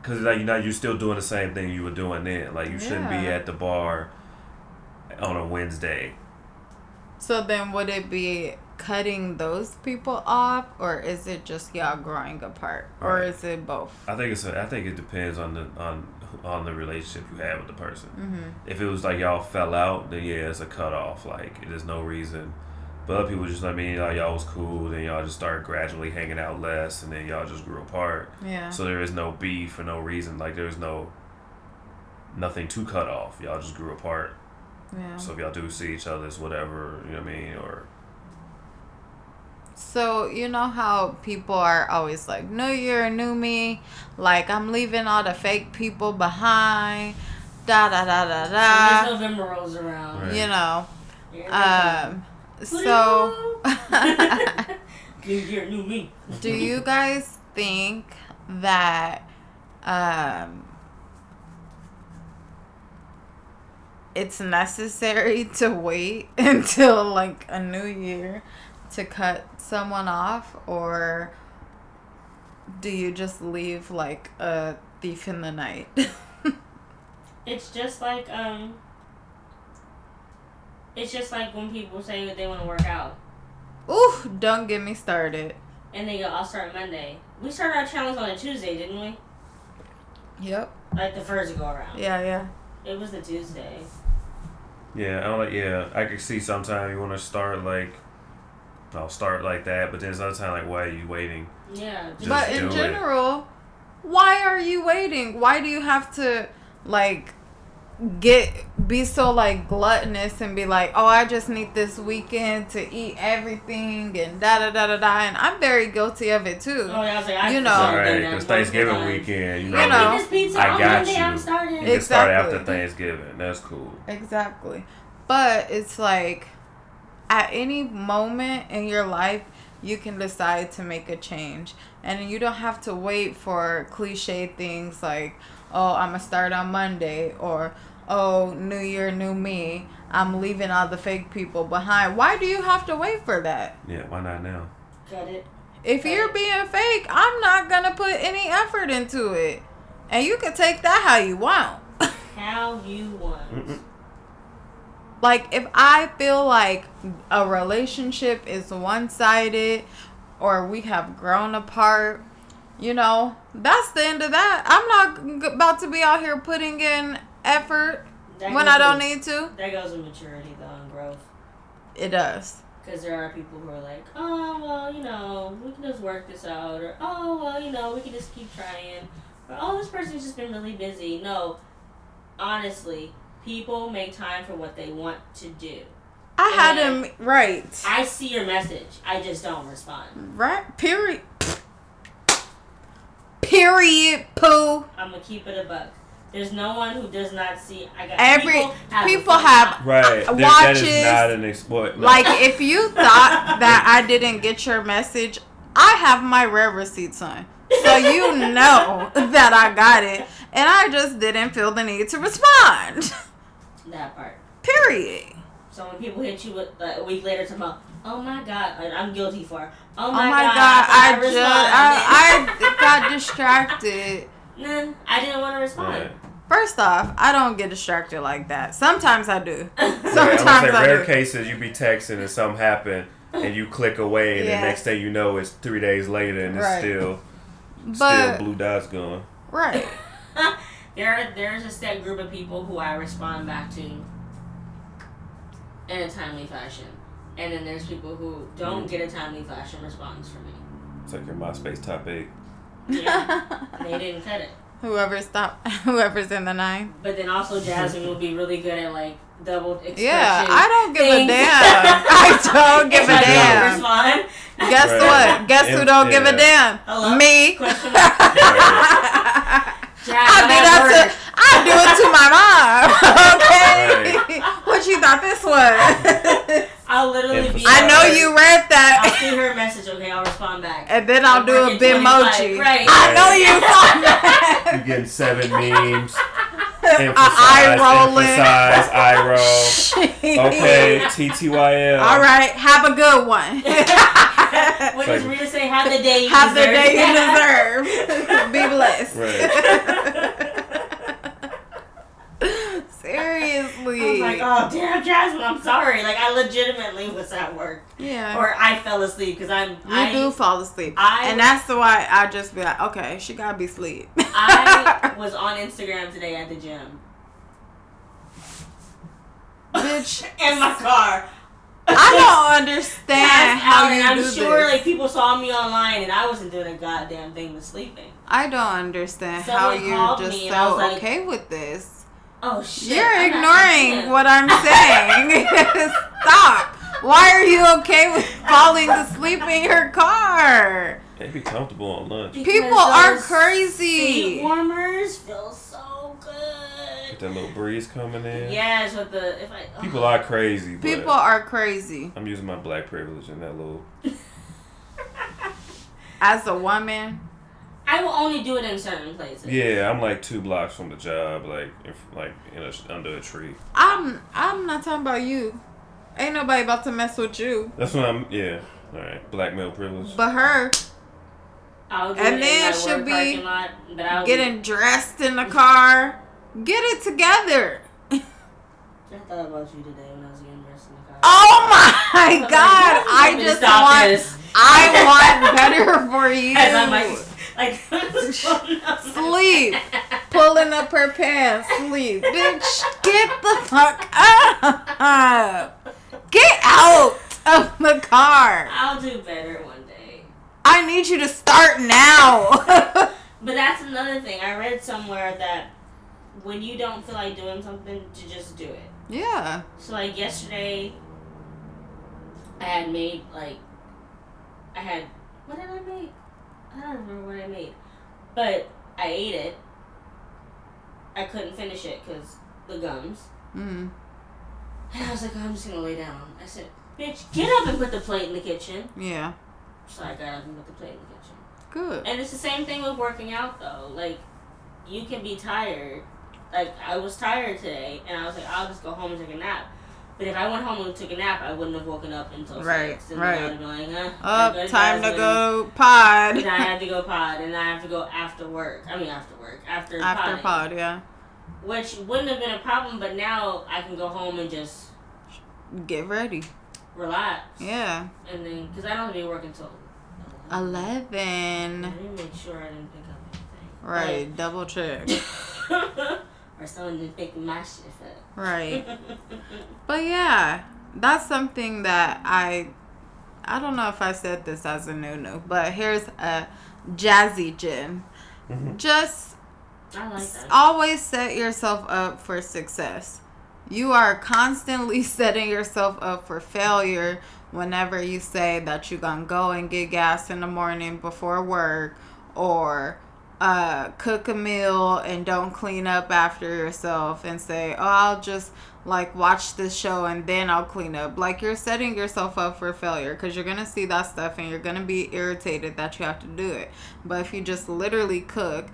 because like you know you're still doing the same thing you were doing then. Like you shouldn't be at the bar on a Wednesday. So then would it be cutting those people off or is it just y'all growing apart? Or is it both? I think it's a, I think it depends on the on on the relationship you had with the person. Mm-hmm. If it was like y'all fell out, then yeah, it's a cutoff. Like there's no reason. But other people just I mean like, y'all was cool, then y'all just started gradually hanging out less, and then y'all just grew apart. Yeah. So there is no beef for no reason. Like there's no nothing to cut off. Y'all just grew apart. yeah. So if y'all do see each other, it's whatever you know what I mean, or So you know how people are always like, "New year, new me." Like I'm leaving all the fake people behind. Da da da da As da. November rolls around. Right. You know. Here. Um. So. New year, new me. Do you guys think that um, it's necessary to wait until like a new year to cut someone off, or do you just leave like a thief in the night? It's just like um. It's just like when people say that they want to work out, Ooh, don't get me started. and they go, "I'll start Monday." We started our challenge on a Tuesday, didn't we? Yep. Like the first go around. Yeah, yeah. It was the Tuesday. yeah, I don't like yeah. I could see sometimes you want to start like, I'll start like that, but then sometimes like why are you waiting? Yeah. Just but do in it. general, why are you waiting? Why do you have to like get be so like gluttonous and be like, oh, I just need this weekend to eat everything and da da da da da. And I'm very guilty of it too. Oh, yeah, I was like, I You know. start All right, because Thanksgiving times. weekend, you know, You I know. need pizza I got you. I'm starting. you can start after Thanksgiving. That's cool. Exactly. But it's like at any moment in your life, you can decide to make a change. And you don't have to wait for cliche things like, oh, I'm going to start on Monday or, oh, new year, new me. I'm leaving all the fake people behind. Why do you have to wait for that? Yeah, why not now? Got it. If you're being fake, I'm not going to put any effort into it. And you can take that how you want. How you want. Mm-mm. Like if I feel like a relationship is one sided or we have grown apart, you know, that's the end of that. I'm not about to be out here putting in effort That when I don't with- need to. That goes with maturity, though, and growth. It does. Because there are people who are like, oh, well, you know, we can just work this out. Or, oh, well, you know, we can just keep trying. Or, oh, this person's just been really busy. No, honestly, people make time for what they want to do. I had Yeah. him right. I see your message. I just don't respond. Right? Period. Period. Poo. I'm going to keep it a buck. There's no one who does not see. I got Every people have, people have Right. Uh, There- watches, is not an exploit. no. like if you thought that I didn't get your message, I have my read receipts on. So you know that I got it. And I just didn't feel the need to respond. that part. Period. So when people hit you with like, a week later, talking about, oh my god, and I'm guilty for. it. Oh Oh my, my god, god, I thought just I. I got distracted. Nah, I didn't want to respond. Right. First off, I don't get distracted like that. Sometimes I do. Yeah, I'm gonna say I rare do. cases you be texting and something happen and you click away and Yeah. the next thing you know it's three days later and it's still But still blue dots going. right. there, there's a set group of people who I respond back to in a timely fashion, and then there's people who don't Mm. get a timely fashion response from me. It's like your MySpace top eight. Yeah, they didn't cut it. Whoever's stop whoever's in the nine. But then also Jasmine will be really good at like double expression. Yeah, I don't give a damn. I don't give If a I don't damn. Respond. Guess Right. what? Guess who don't give a damn? Hello? Me. Question mark. Jazz, I do that that to I do it to my mom. Okay. What you thought this was? I'll literally be. I know you read that. I'll see her message. Okay, I'll respond back. And then I'll do a Working bitmoji. 25, right. I know you saw that. You getting seven memes. A Emphasize, eye rolling. emphasize, eye roll. Okay, TTYL. All right. Have a good one. What does like- Rita say? have the day you Have the day you deserve. Be blessed. Seriously. I was like, oh damn, Jasmine, I'm sorry. Like I legitimately was at work, yeah. or I fell asleep because I'm. you I, do fall asleep. I- and that's why I just be like, okay, she gotta be asleep. I was on Instagram today at the gym. Bitch, in my car. I don't understand how oh, out, you I'm do sure this. like people saw me online and I wasn't doing a goddamn thing but sleeping. I don't understand how you're just me and I so like- okay with this. Oh shit! You're I'm ignoring what I'm saying. Stop. Why are you okay with falling asleep in your car? They be comfortable on lunch. Because People are crazy. Seat warmers feel so Get good. that little breeze coming in. Yes, with the if I oh. People are crazy, People are crazy. I'm using my black privilege in that little. As a woman, I will only do it in certain places. Yeah, I'm like two blocks from the job, like if, like in a, under a tree. I'm I'm not talking about you. Ain't nobody about to mess with you. That's what I'm. Yeah. All right. Black male privilege. But her I'll do And then in my she'll be lot, but I'll getting dressed in the car. Get it together. I thought about you today when I was getting dressed in the car. Oh my I like, God! I want me to just want this?" I want better for you. As I'm like, like Sleep. Pulling up her pants, sleep. Bitch, get the fuck up. Get out of the car. I'll do better one day. I need you to start now. But that's another thing. I read somewhere that when you don't feel like doing something, to just do it. yeah. So like yesterday, I had made like, I had what did I make? I don't remember what I made, but I ate it. I couldn't finish it because the gums. Mm. And I was like, I'm just gonna lay down. I said, bitch, get up and put the plate in the kitchen. Yeah. So I got up and put the plate in the kitchen. Good. And it's the same thing with working out though. Like, you can be tired. Like, I was tired today, and I was like, I'll just go home and take a nap. But if I went home and took a nap, I wouldn't have woken up until Right, six. And right. then I'd been like, eh, Up, good, time to go pod. And I have to go pod, and I have to go after work. I mean, after work, after pod After pod, yeah. which wouldn't have been a problem. But now I can go home and just Get ready. relax, Yeah. and then because I don't have to be working until Eleven. Let me make sure I didn't pick up anything. Right. Double check. or someone didn't pick my shit up. Right. But yeah, that's something that I I don't know if I said this as a no no, but here's a jazzy gin. Mhm. Just I like that. always set yourself up for success. You are constantly setting yourself up for failure whenever you say that you're gonna go and get gas in the morning before work or uh, cook a meal and don't clean up after yourself and say, oh, I'll just like watch this show and then I'll clean up. Like you're setting yourself up for failure because you're gonna see that stuff and you're gonna be irritated that you have to do it. But if you just literally cook,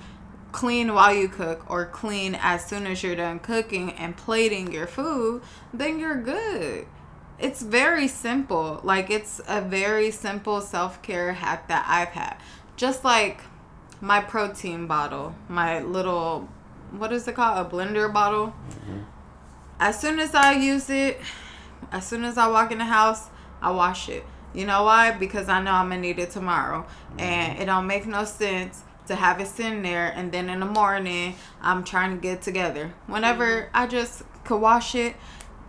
clean while you cook or clean as soon as you're done cooking and plating your food, then you're good. It's very simple. Like it's a very simple self-care hack that I've had. Just like my protein bottle, my little what is it called? A blender bottle. Mm-hmm. As soon as I use it, as soon as I walk in the house, I wash it. You know why? Because I know I'm gonna need it tomorrow, and mm-hmm. it don't make no sense to have it sitting there and then in the morning I'm trying to get it together. Whenever mm-hmm. I just could wash it,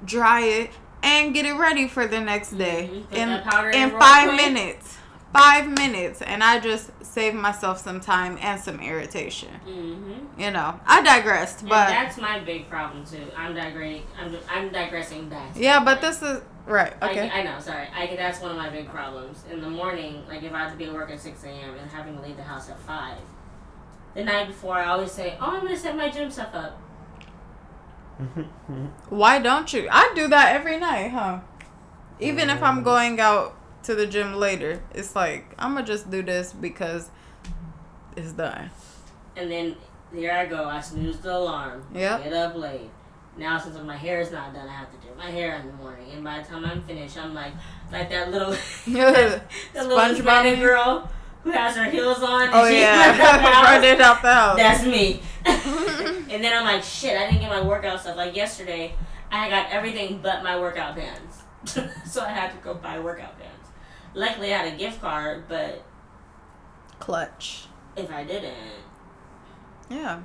dry it, and get it ready for the next day Mhm. In in in five quick. minutes. Five minutes, and I just saved myself some time and some irritation. Mm-hmm. You know, I digressed, And but that's my big problem too. I'm digressing. I'm, I'm digressing back. yeah, but this is right. Okay. I, I know. Sorry. I that's one of my big problems in the morning. Like if I have to be at work at six a.m. and having to leave the house at five. The night before, I always say, "Oh, I'm gonna set my gym stuff up." Why don't you? I do that every night, huh? Even if I'm going out to the gym later, it's like I'm gonna just do this because it's done. And then here I go. I snooze the alarm. Yep. Get up late. Now since my hair is not done, I have to do my hair in the morning. And by the time I'm finished, I'm like like that little that little SpongeBob. Hispanic girl who has her heels on. and Oh yeah, runs out the house. running out the house. That's me. and then I'm like, shit, I didn't get my workout stuff. Like yesterday, I got everything but my workout pants. so I had to go buy workout pants. Luckily, I had a gift card, but Clutch. if I didn't, Yeah.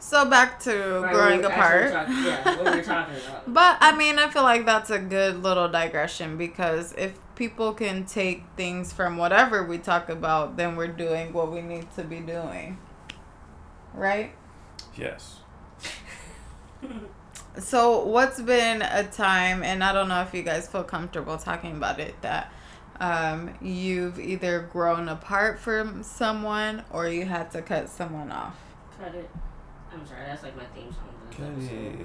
So back to Right, growing we were apart. talking- yeah, what we were talking about. But I mean, I feel like that's a good little digression because if people can take things from whatever we talk about, then we're doing what we need to be doing. Right? Yes. So, what's been a time, and I don't know if you guys feel comfortable talking about it, that um, you've either grown apart from someone or you had to cut someone off? Cut it. I'm sorry, that's like my theme song. for this Okay.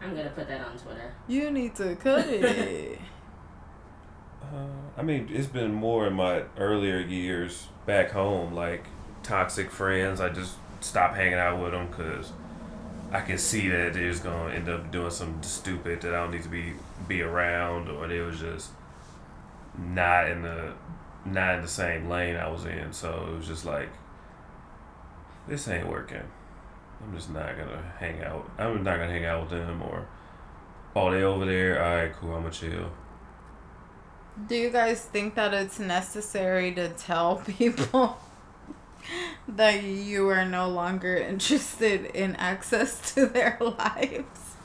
I'm gonna put that on Twitter. You need to cut it. Uh, I mean, it's been more in my earlier years back home, like toxic friends. I just stopped hanging out with them because I can see that they're just gonna end up doing something stupid that I don't need to be be around, or they was just not in the not in the same lane I was in. So it was just like, this ain't working. I'm just not gonna hang out. I'm not gonna hang out with them, or oh, they over there. All right, cool. I'm gonna chill. Do you guys think that it's necessary to tell people that you are no longer interested in access to their lives?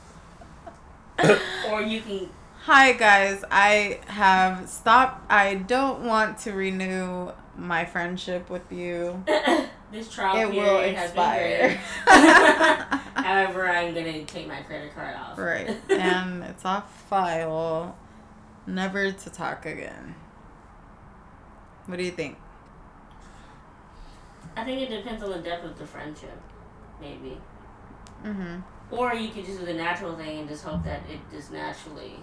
Or you can. Hi guys, I have stopped. I don't want to renew my friendship with you. this trial It period will has expire. However, I'm gonna take my credit card off. right, and it's off file. Never to talk again. What do you think? I think it depends on the depth of the friendship, maybe. Mm-hmm. Or you could just do the natural thing and just hope that it just naturally.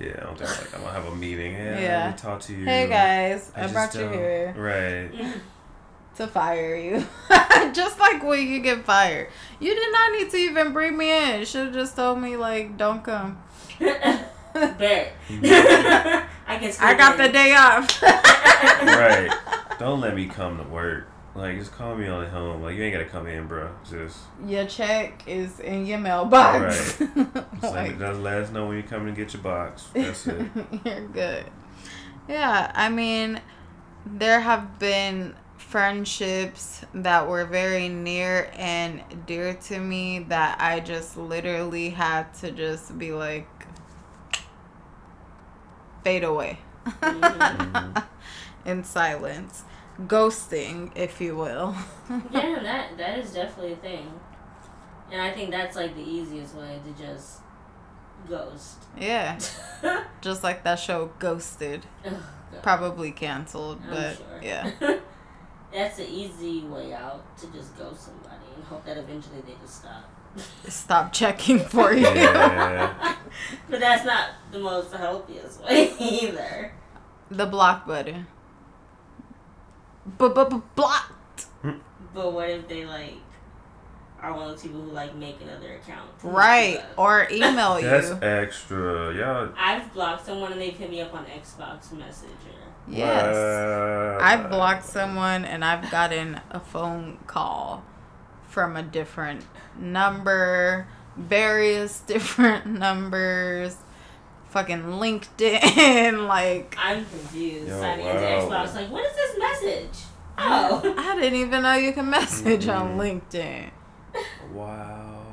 Yeah, I don't think like I'm gonna have a meeting. Yeah, Yeah. let me talk to you. Hey guys, I, just brought you don't- here. Right. to fire you. just like when you get fired. You did not need to even bring me in. Should have just told me like don't come. Bet. I can. I got the day off. right. Don't let me come to work. Like, just call me on the home. Like, you ain't gotta come in, bro. Just, Your check is in your mailbox. just, let me, Like, just let us know when you come to get your box. That's it. You're good. Yeah, I mean, there have been friendships that were very near and dear to me that I just literally had to just be like, fade away Mhm. in silence. Ghosting, if you will. yeah, that that is definitely a thing, and I think that's like the easiest way to just ghost. Yeah, just like that show Ghosted. Ugh, Probably canceled, I'm but sure. yeah. that's the easy way out to just ghost somebody and hope that eventually they just stop. Stop checking for you. Yeah. But that's not the most healthiest way either. The block button. But but blocked. But what if they like are one of those people who like make another account? Right. Or email you. That's extra. Y'all. I've blocked someone and they've hit me up on Xbox Messenger. Yes. Wow. I've blocked someone and I've gotten a phone call from a different number, various different numbers, fucking LinkedIn. like, I'm confused. Yo, Signing into wow. Xbox, like, what is this message? Oh, I didn't even know you can message on Mhm. LinkedIn. Wow.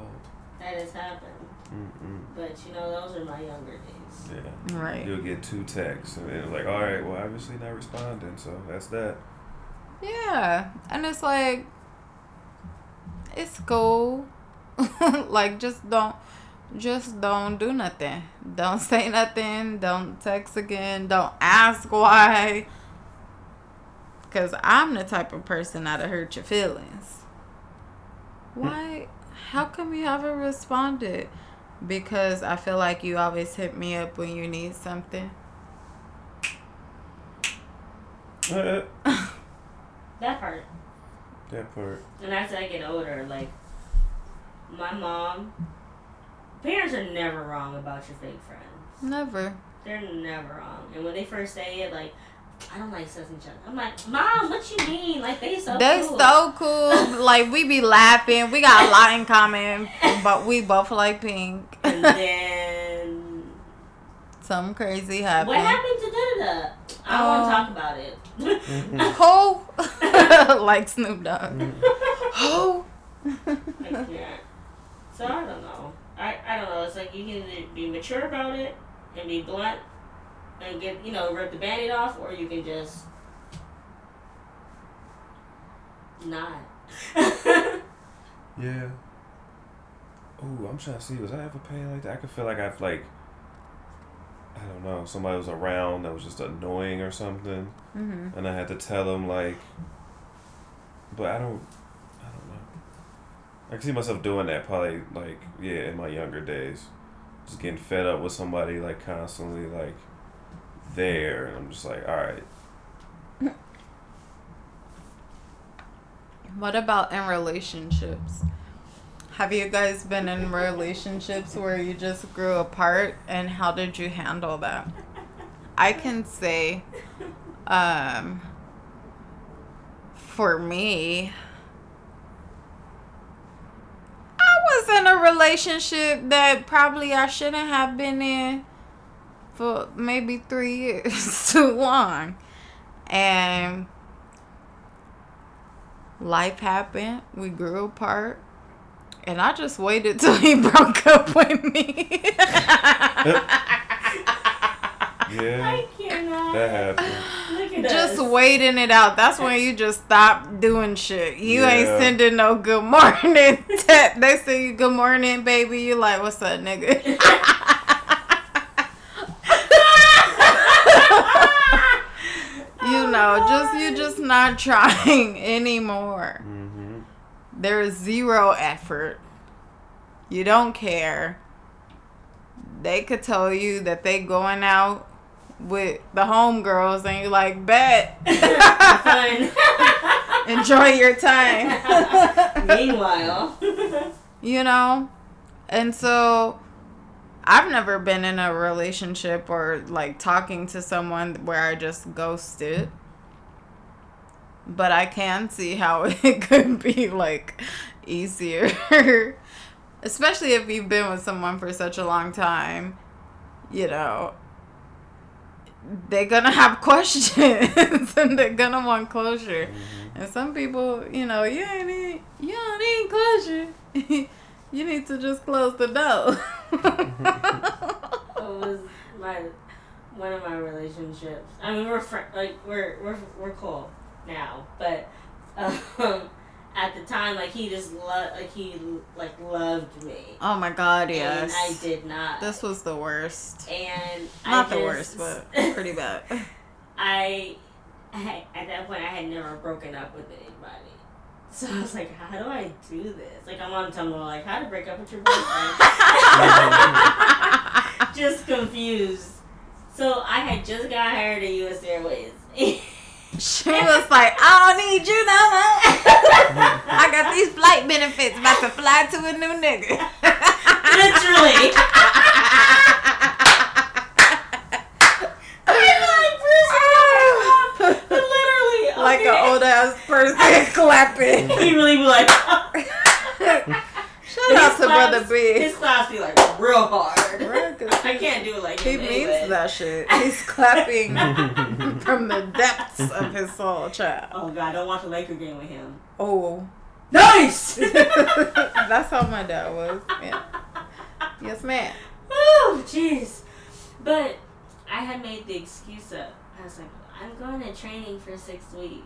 that has happened. Mm-mm. But you know, those are my younger days. Yeah. Right. You'll get two texts, and it's like, all right, well, obviously not responding, so that's that. Yeah. And it's like, it's cool. like, just don't. Just don't do nothing. Don't say nothing. Don't text again. Don't ask why. Because I'm the type of person that'll hurt your feelings. Hmm. Why? How come you haven't responded? Because I feel like you always hit me up when you need something. that uh, That part. That part. And as I get older, like, my mom, parents are never wrong about your fake friends. Never. They're never wrong. And when they first say it, like, I don't like sus each other. I'm like, Mom, what you mean? Like they so They cool. so cool. like we be laughing. We got a lot in common, but we both like pink. And then Something crazy happened. what happened to da da da? I don't want to Um, talk about it. Who? like Snoop Dogg. Who? I can't. So I don't know. I, I don't know. It's like you can either be mature about it and be blunt and get you know rip the band-aid off, or you can just not. Yeah. Ooh, I'm trying to see. Was I ever paid like that? I could feel like I've like. I don't know. Somebody was around that was just annoying or something, hmm and I had to tell them like. But I don't. I don't know. I can see myself doing that probably like yeah in my younger days, just getting fed up with somebody like constantly like. There and I'm just like, all right, What about in relationships? Have you guys been in relationships where you just grew apart and how did you handle that? I can say um for me I was in a relationship that probably I shouldn't have been in for maybe 3 years too long. And life happened. We grew apart. And I just waited till he broke up with me. yeah, I cannot. that happened. Look just waiting it out. That's when you just stop doing shit. You ain't sending no good morning text. They say you good morning, baby. You like, what's up, nigga? you know, just you just not trying anymore. hmm There is zero effort. You don't care. They could tell you that they going out with the homegirls and you're like, bet. Enjoy your time. Meanwhile, you know? And so I've never been in a relationship or like talking to someone where I just ghosted. But I can see how it could be like easier. Especially if you've been with someone for such a long time, you know. They're gonna have questions and they're gonna want closure. And some people, you know, you ain't need, you don't need closure. you need to just close the door. it was my one of my relationships. I mean, we're fr- like we're we're we're cool now, but um, at the time, like he just loved, like he like loved me, oh my god, and yes. I did not. This was the worst. and Not I the just, worst, but pretty bad. I, I at that point I had never broken up with anybody. So I was like, how do I do this? Like I'm on Tumblr, like how to break up with your boyfriend. just confused. So I had just got hired at U.S. Airways. She was like, I don't need you no more. I got these flight benefits about to fly to a new nigga. Literally. Oh. Literally. like an old ass person clapping. He really be like. Shout out to Brother B. His class be like real hard. I can't do it like He means anyway. that shit. He's clapping from the depths of his soul, child. Oh god, don't watch a Laker game with him. Oh. Nice. That's how my dad was. Yeah. Yes, ma'am. Oh, jeez. But I had made the excuse up. I was like, I'm going to training for six weeks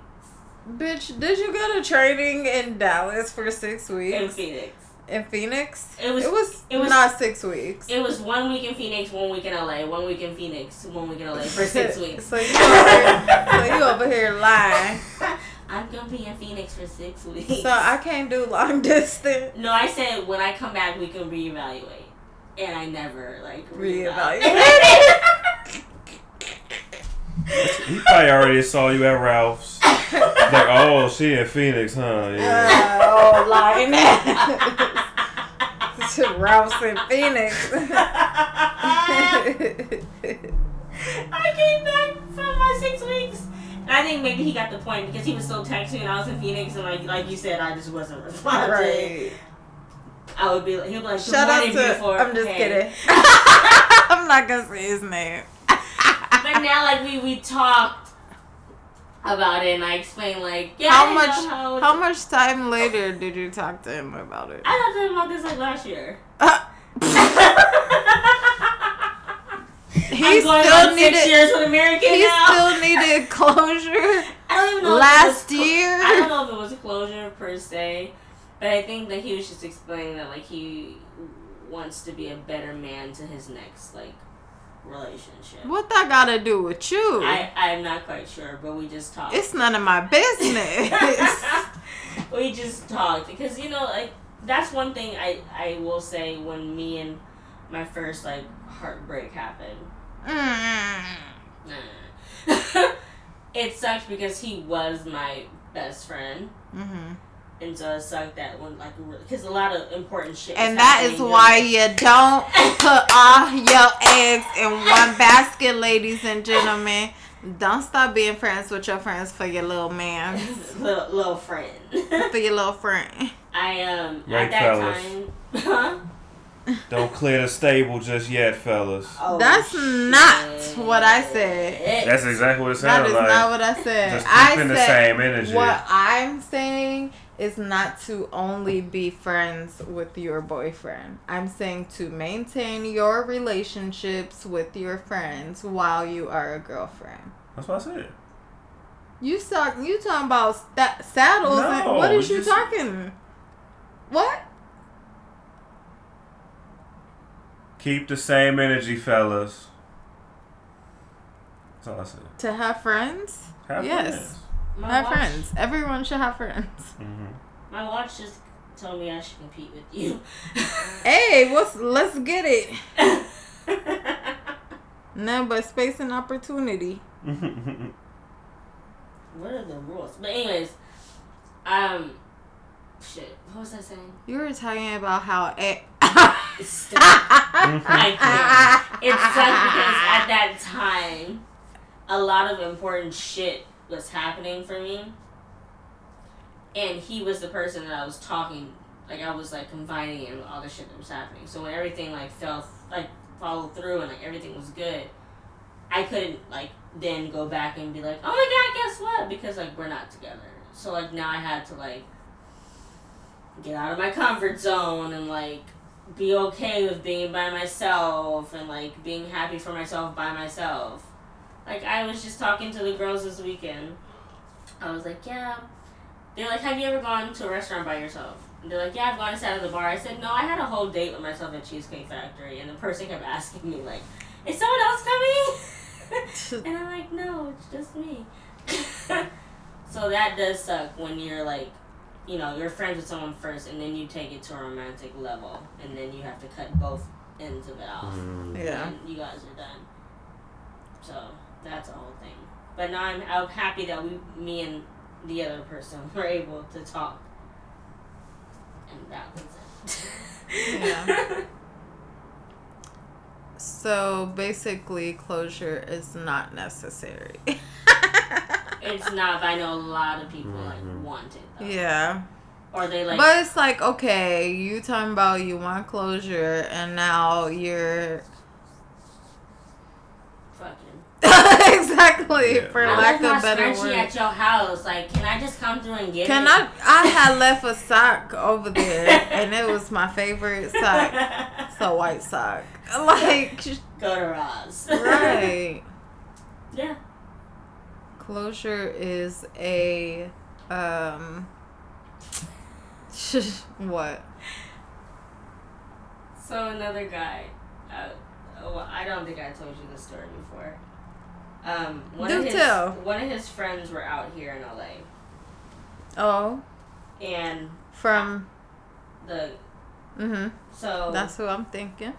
Bitch, did you go to training in Dallas for six weeks? in? Phoenix. In Phoenix? It was- It was, it was- not six weeks. It was one week in Phoenix, one week in LA, one week in Phoenix, one week in LA for six weeks. So you over here, so you over here lying. I'm gonna be in Phoenix for six weeks. So I can't do long distance. no, I said when I come back we can reevaluate, and I never like Reevaluate. He probably already saw you at Ralph's. Like, oh, she in Phoenix, huh? Yeah. Uh, oh, lying Rouse in Phoenix. I came back from my six weeks And I think maybe he got the point because he was still texting and I was in Phoenix and like like you said, I just wasn't responding. Right. I would be like, he'd be like, "Good Shout out morning, to. beautiful." I'm just Hey. kidding. I'm not gonna say his name. But now, like we we talked about it and I explained like, yeah, How much? How, How much time later did you talk to him about it? I talked to him about this like last year. he I'm going still needed. years with American He now. still needed closure. I don't even know. last clo- year? I don't know if it was closure per se, but I think that he was just explaining that like he wants to be a better man to his next like relationship. What that gotta do with you? I I'm not quite sure, but we just talked. it's none of my business. we just talked because you know like that's one thing I I will say when me and my first like heartbreak happened. Mm. It sucked because he was my best friend. hmm And so suck that when like because a lot of important shit. was And that is why during- you don't put all your eggs in one basket, ladies and gentlemen. Don't stop being friends with your friends for your little man, little, little friend. for your little friend. I um Right, at that fellas. time. Huh? Don't clear the stable just yet, fellas. Oh, That's not what I said. That's exactly what it That sounds is like. not what I said. Just I keeping the same energy. what I'm saying is not to only be friends with your boyfriend. I'm saying to maintain your relationships with your friends while you are a girlfriend. That's what I said. You talk. You talking about sta- saddles? No, what is you just- talking? What? Keep the same energy, fellas. That's all I said. To have friends? Have yes, My have watch, friends. Everyone should have friends. hmm My watch just told me I should compete with you. Hey, what's? Let's get it. No, but space and opportunity. what are the rules? But anyways, um, shit. What was I saying? You were talking about how. A- Stop. I can't. It sucked because at that time, a lot of important shit was happening for me. And he was the person that I was talking, like I was like confiding in all the shit that was happening. So when everything like fell, like followed through and like everything was good, I couldn't like then go back and be like, oh my god, guess what? Because like we're not together. So like now I had to like get out of my comfort zone and like be okay with being by myself and like being happy for myself by myself. Like I was just talking to the girls this weekend. I was like, yeah. They're like, have you ever gone to a restaurant by yourself? And they're like, yeah, I've gone and sat at the bar. I said, no, I had a whole date with myself at Cheesecake Factory, and the person kept asking me like, is someone else coming? and I'm like, no, it's just me. so that does suck when you're like, you know, you're friends with someone first, and then you take it to a romantic level, and then you have to cut both ends of it off. Mm. Yeah. And you guys are done. So that's a whole thing. But now I'm, I'm happy that we, me and the other person, were able to talk. And that was it. Yeah. So basically, closure is not necessary. it's not, but I know a lot of people like Mhm. want it. Though. yeah. Or they like. But it's like, okay, you talking about you want closure, and now you're fucking. Exactly Yeah. for I lack left my of better scrunchie word. at your house. Like, can I just come through and get Can it? Can I? I had left a sock over there, and it was my favorite sock. It's a white sock. Like, Go to Ross. right. yeah. Closure is a um. what? So another guy. Uh, oh, I don't think I told you this story before. Um, one Do of his tell. one of his friends were out here in LA, Oh, and from. the Mhm. so That's who I'm thinking.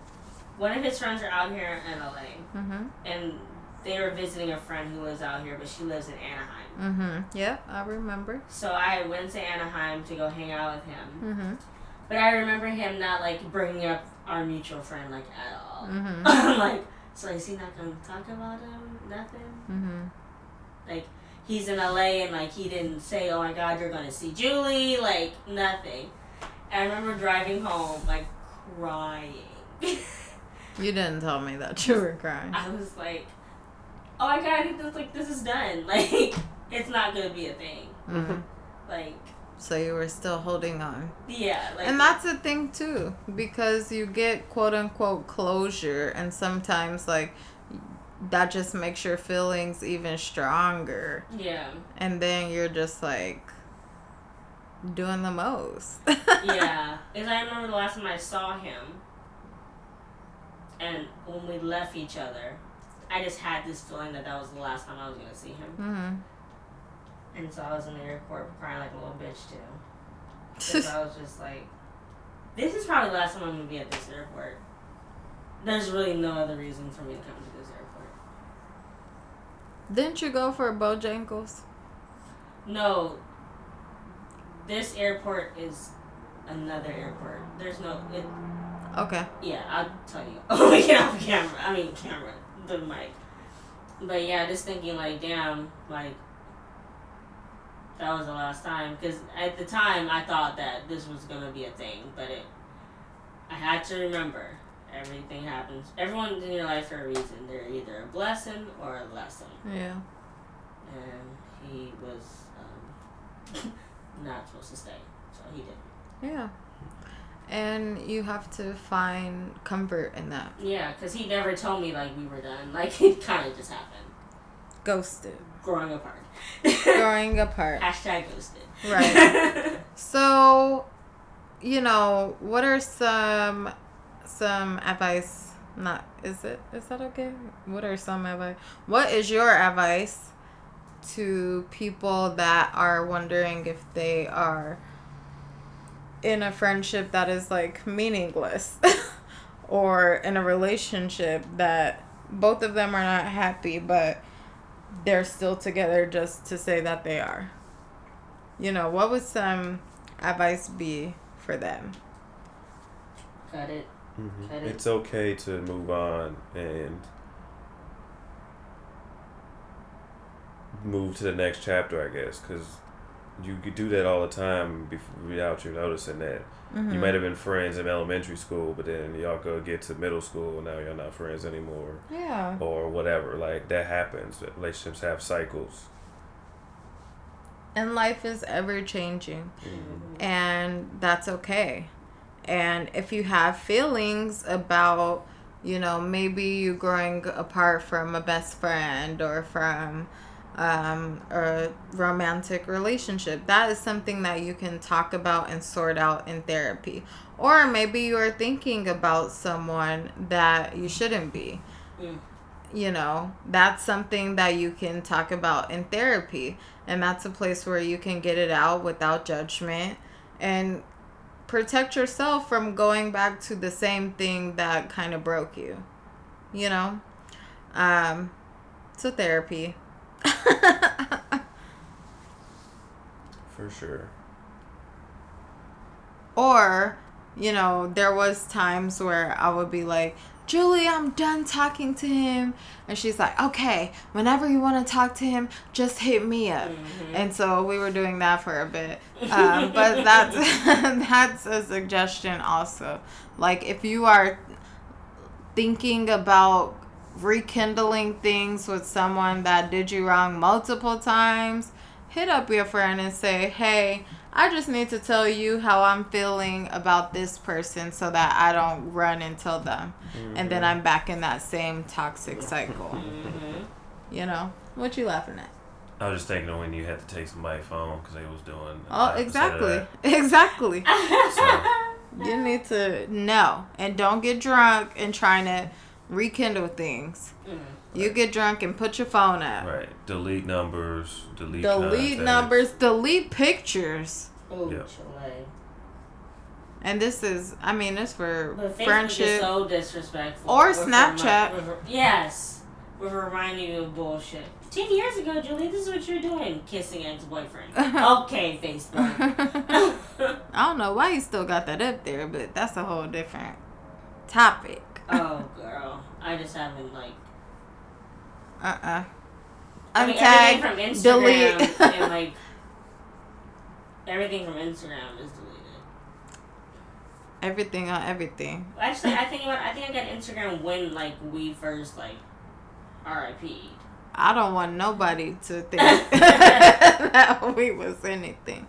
one of his friends are out here in LA, Mhm. and they were visiting a friend who was out here, but she lives in Anaheim. Mm Mhm. Yeah, I remember. So I went to Anaheim to go hang out with him, Mhm. but I remember him not like bringing up our mutual friend like at all. Mhm. Like, so is he not gonna talk about him? Nothing. Mhm. Like he's in LA and like he didn't say, "Oh my God, you're gonna see Julie," like nothing. And I remember driving home like crying. You didn't tell me that you were crying. I was like, "Oh my God, I think this like this is done. Like it's not gonna be a thing. Mhm. Like So you were still holding on. yeah, like And that's the thing too, because you get quote unquote closure, and sometimes like that just makes your feelings even stronger, yeah, and then you're just like doing the most. yeah. Because I remember the last time I saw him, and when we left each other, I just had this feeling that that was the last time I was gonna see him. hmm And so I was in the airport crying like a little bitch too. Because I was just like, this is probably the last time I'm gonna be at this airport. There's really no other reason for me to come to. Didn't you go for Bojangles? No, this airport is another airport. There's no, it, Okay. yeah, I'll tell you. Oh, we get off camera. I mean, camera, the mic. But yeah, just thinking like, damn, like, that was the last time. Because at the time, I thought that this was going to be a thing. But it, I had to remember, everything happens. Everyone's in your life for a reason. They're either a blessing or a lesson. Yeah. And he was um, not supposed to stay. So he didn't. Yeah. And you have to find comfort in that. Yeah, because he never told me, like, we were done. Like, it kind of just happened. Ghosted. Growing apart. Growing apart. Hashtag ghosted. Right. So, you know, what are some some advice? Not is it is that okay? What are some advice? What is your advice to people that are wondering if they are in a friendship that is like meaningless or in a relationship that both of them are not happy but they're still together just to say that they are? You know, what would some advice be for them? Cut it. Mhm. It. It's okay to move on and move to the next chapter, I guess, because you could do that all the time before, without you noticing that. Mm-hmm. You might have been friends in elementary school, but then y'all go get to middle school, and now you're not friends anymore, Yeah. or whatever. Like that happens. Relationships have cycles. And life is ever changing. And that's okay. And if you have feelings about, you know, maybe you growing apart from a best friend or from um, a romantic relationship, that is something that you can talk about and sort out in therapy. Or maybe you are thinking about someone that you shouldn't be. Mm. You know, that's something that you can talk about in therapy. And that's a place where you can get it out without judgment and protect yourself from going back to the same thing that kind of broke you. You know? Um, so therapy. For sure. or, you know, there was times where I would be like, Julie, I'm done talking to him. And she's like, okay, whenever you want to talk to him, just hit me up. Mhm. And so we were doing that for a bit. Um, but that's, that's a suggestion also. Like, if you are thinking about rekindling things with someone that did you wrong multiple times, hit up your friend and say, hey, I just need to tell you how I'm feeling about this person so that I don't run and tell them. And then I'm back in that same toxic cycle. Mhm. You know? What you laughing at? I was just thinking of when you had to take somebody's phone because they was doing. Oh, exactly. Exactly. So, You need to know. And don't get drunk and trying to rekindle things. Mm. You get drunk and put your phone up. right. Delete numbers. Delete. Delete contacts. numbers, delete pictures. Oh, Yeah. Chile. And this is, I mean, it's for But friendship. so disrespectful. Or With Snapchat. remi- with re- yes. With reminding you of bullshit. Ten years ago, Julie, this is what you're doing. Kissing ex-boyfriend. okay, Facebook. I don't know why you still got that up there, but that's a whole different topic. oh, girl. I just haven't, like... Uh uh I mean, untag, delete. Instagram and like everything from Instagram is deleted. everything on everything. Actually, I think about I think I got Instagram when like we first like RIP. I don't want nobody to think that we was anything.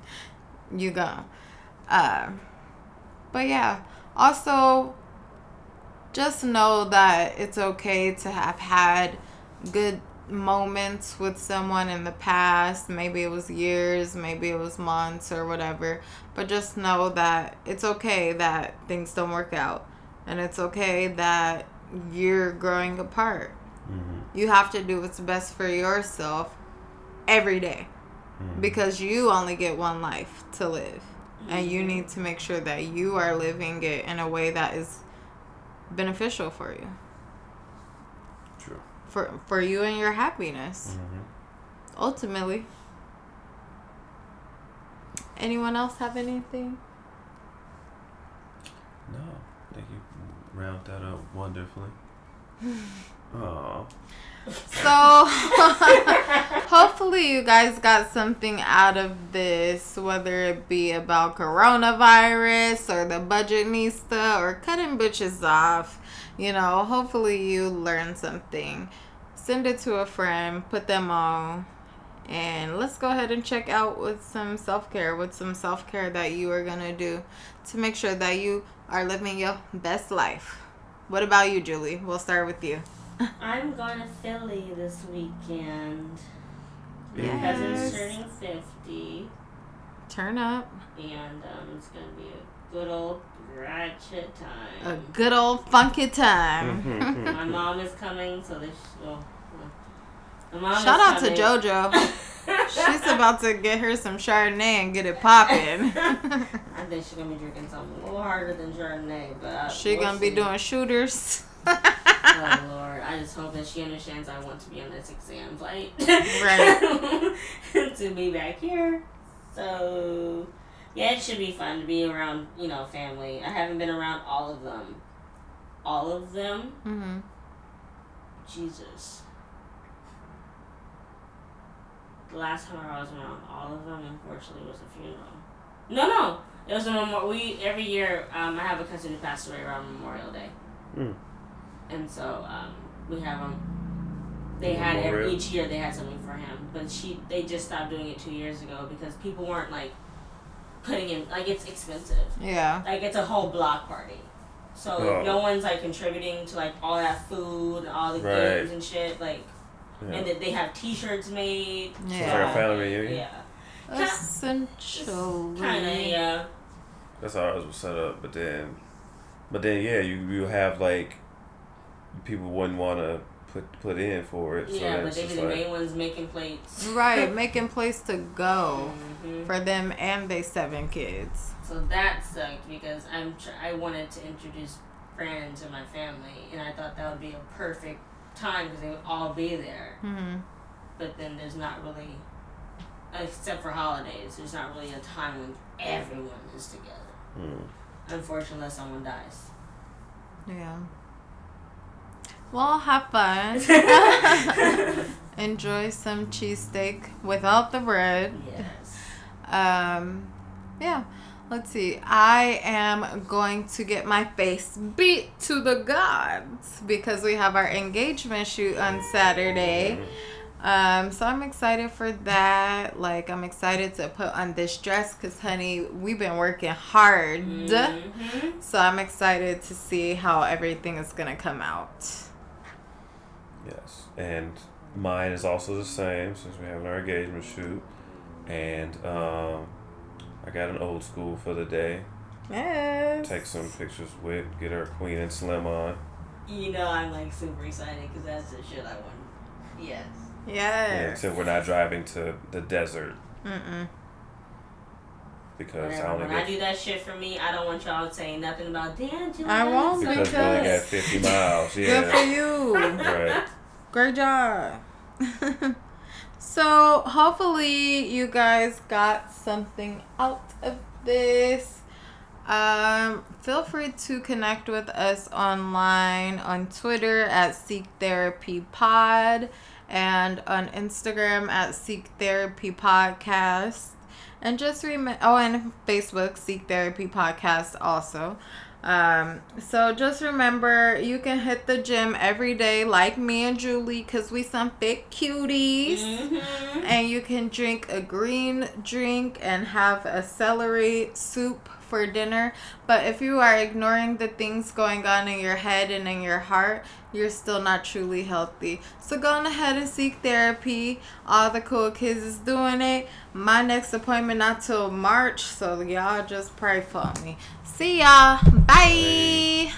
You go. Uh, but yeah. Also, just know that it's okay to have had good moments with someone in the past. Maybe it was years, maybe it was months or whatever. But just know that it's okay that things don't work out. And it's okay that you're growing apart. Mm-hmm. You have to do what's best for yourself every day Mm-hmm. because you only get one life to live. And you need to make sure that you are living it in a way that is beneficial for you. For for you and your happiness. Mm-hmm. Ultimately. Anyone else have anything? No, I think you round that up wonderfully. Oh, So hopefully you guys got something out of this, whether it be about coronavirus or the budgetnista or cutting bitches off. You know, hopefully you learned something. Send it to a friend, put them on, and let's go ahead and check out with some self care, with some self care that you are gonna do to make sure that you are living your best life. What about you, Julie? We'll start with you. I'm going to Philly this weekend. Yes. cousin's turning 50, Turn up. and um, it's going to be a good old ratchet time. A good old funky time. My mom is coming, so this. well, well, Shout is out to. JoJo. She's about to get her some Chardonnay and get it popping. I think she's gonna be drinking something a little harder than Chardonnay, but uh, she we'll gonna be doing shooters. Oh Lord, I just hope that she understands I want to be on this exam flight. Right. to be back here. So yeah, it should be fun to be around, you know, family. I haven't been around all of them. All of them? hmm Jesus. The last time I was around all of them, unfortunately, was a funeral. No, no, it was a memorial. We every year, um, I have a cousin who passed away around Memorial Day, Mm. and so um, we have them. They had every, each year they had something for him, but she they just stopped doing it two years ago because people weren't like putting in like it's expensive. Yeah. Like it's a whole block party. So Oh. no one's like contributing to like all that food and all the Right. games and shit. Like Yeah. and then they have T-shirts made. So it's Yeah. like a family reunion. Yeah, Essentially. kind of yeah. That's how ours was set up, but then, but then yeah, you you have like people wouldn't want to put put in for it. yeah, then but it's they be just the like, main ones making plates. Right, making place to go Mhm. for them and they seven kids. So that sucked because I'm tr- I wanted to introduce Brandon to my family, and I thought that would be a perfect time because they would all be there. hmm But then there's not really, except for holidays, there's not really a time when everyone is together. hmm. Unfortunately, unless someone dies. Yeah. Well, have fun. Enjoy some cheesesteak without the bread. Yes. Um, yeah. Let's see. I am going to get my face beat to the gods because we have our engagement shoot on Saturday. Um, so I'm excited for that. Like, I'm excited to put on this dress because, honey, we've been working hard. Mhm. So I'm excited to see how everything is gonna come out. Yes, and mine is also the same since we're having our engagement shoot, and um, I got an old school for the day. Yes. Take some pictures with, get our queen and slim on. You know, I'm like super excited because that's the shit I want. Yes. Yeah, Yes. except we're not driving to the desert Mm-mm. Because I only When I do that shit for me, I don't want y'all saying nothing about damn. Julie, I that won't looks so because we only got fifty miles. Yeah. Good for Yeah, you. right. Great job. so hopefully you guys got something out of this. Um, feel free to connect with us online on Twitter at Seek Therapy Pod and on Instagram at Seek Therapy Podcast. And just remember, oh, and Facebook, Seek Therapy Podcast also. Um, so just remember, you can hit the gym every day, like me and Julie, cause we some big cuties. Mm-hmm. And you can drink a green drink and have a celery soup for dinner. But if you are ignoring the things going on in your head and in your heart, you're still not truly healthy. So go on ahead and seek therapy. All the cool kids is doing it. My next appointment not till March, so y'all just pray for me. See y'all. Bye.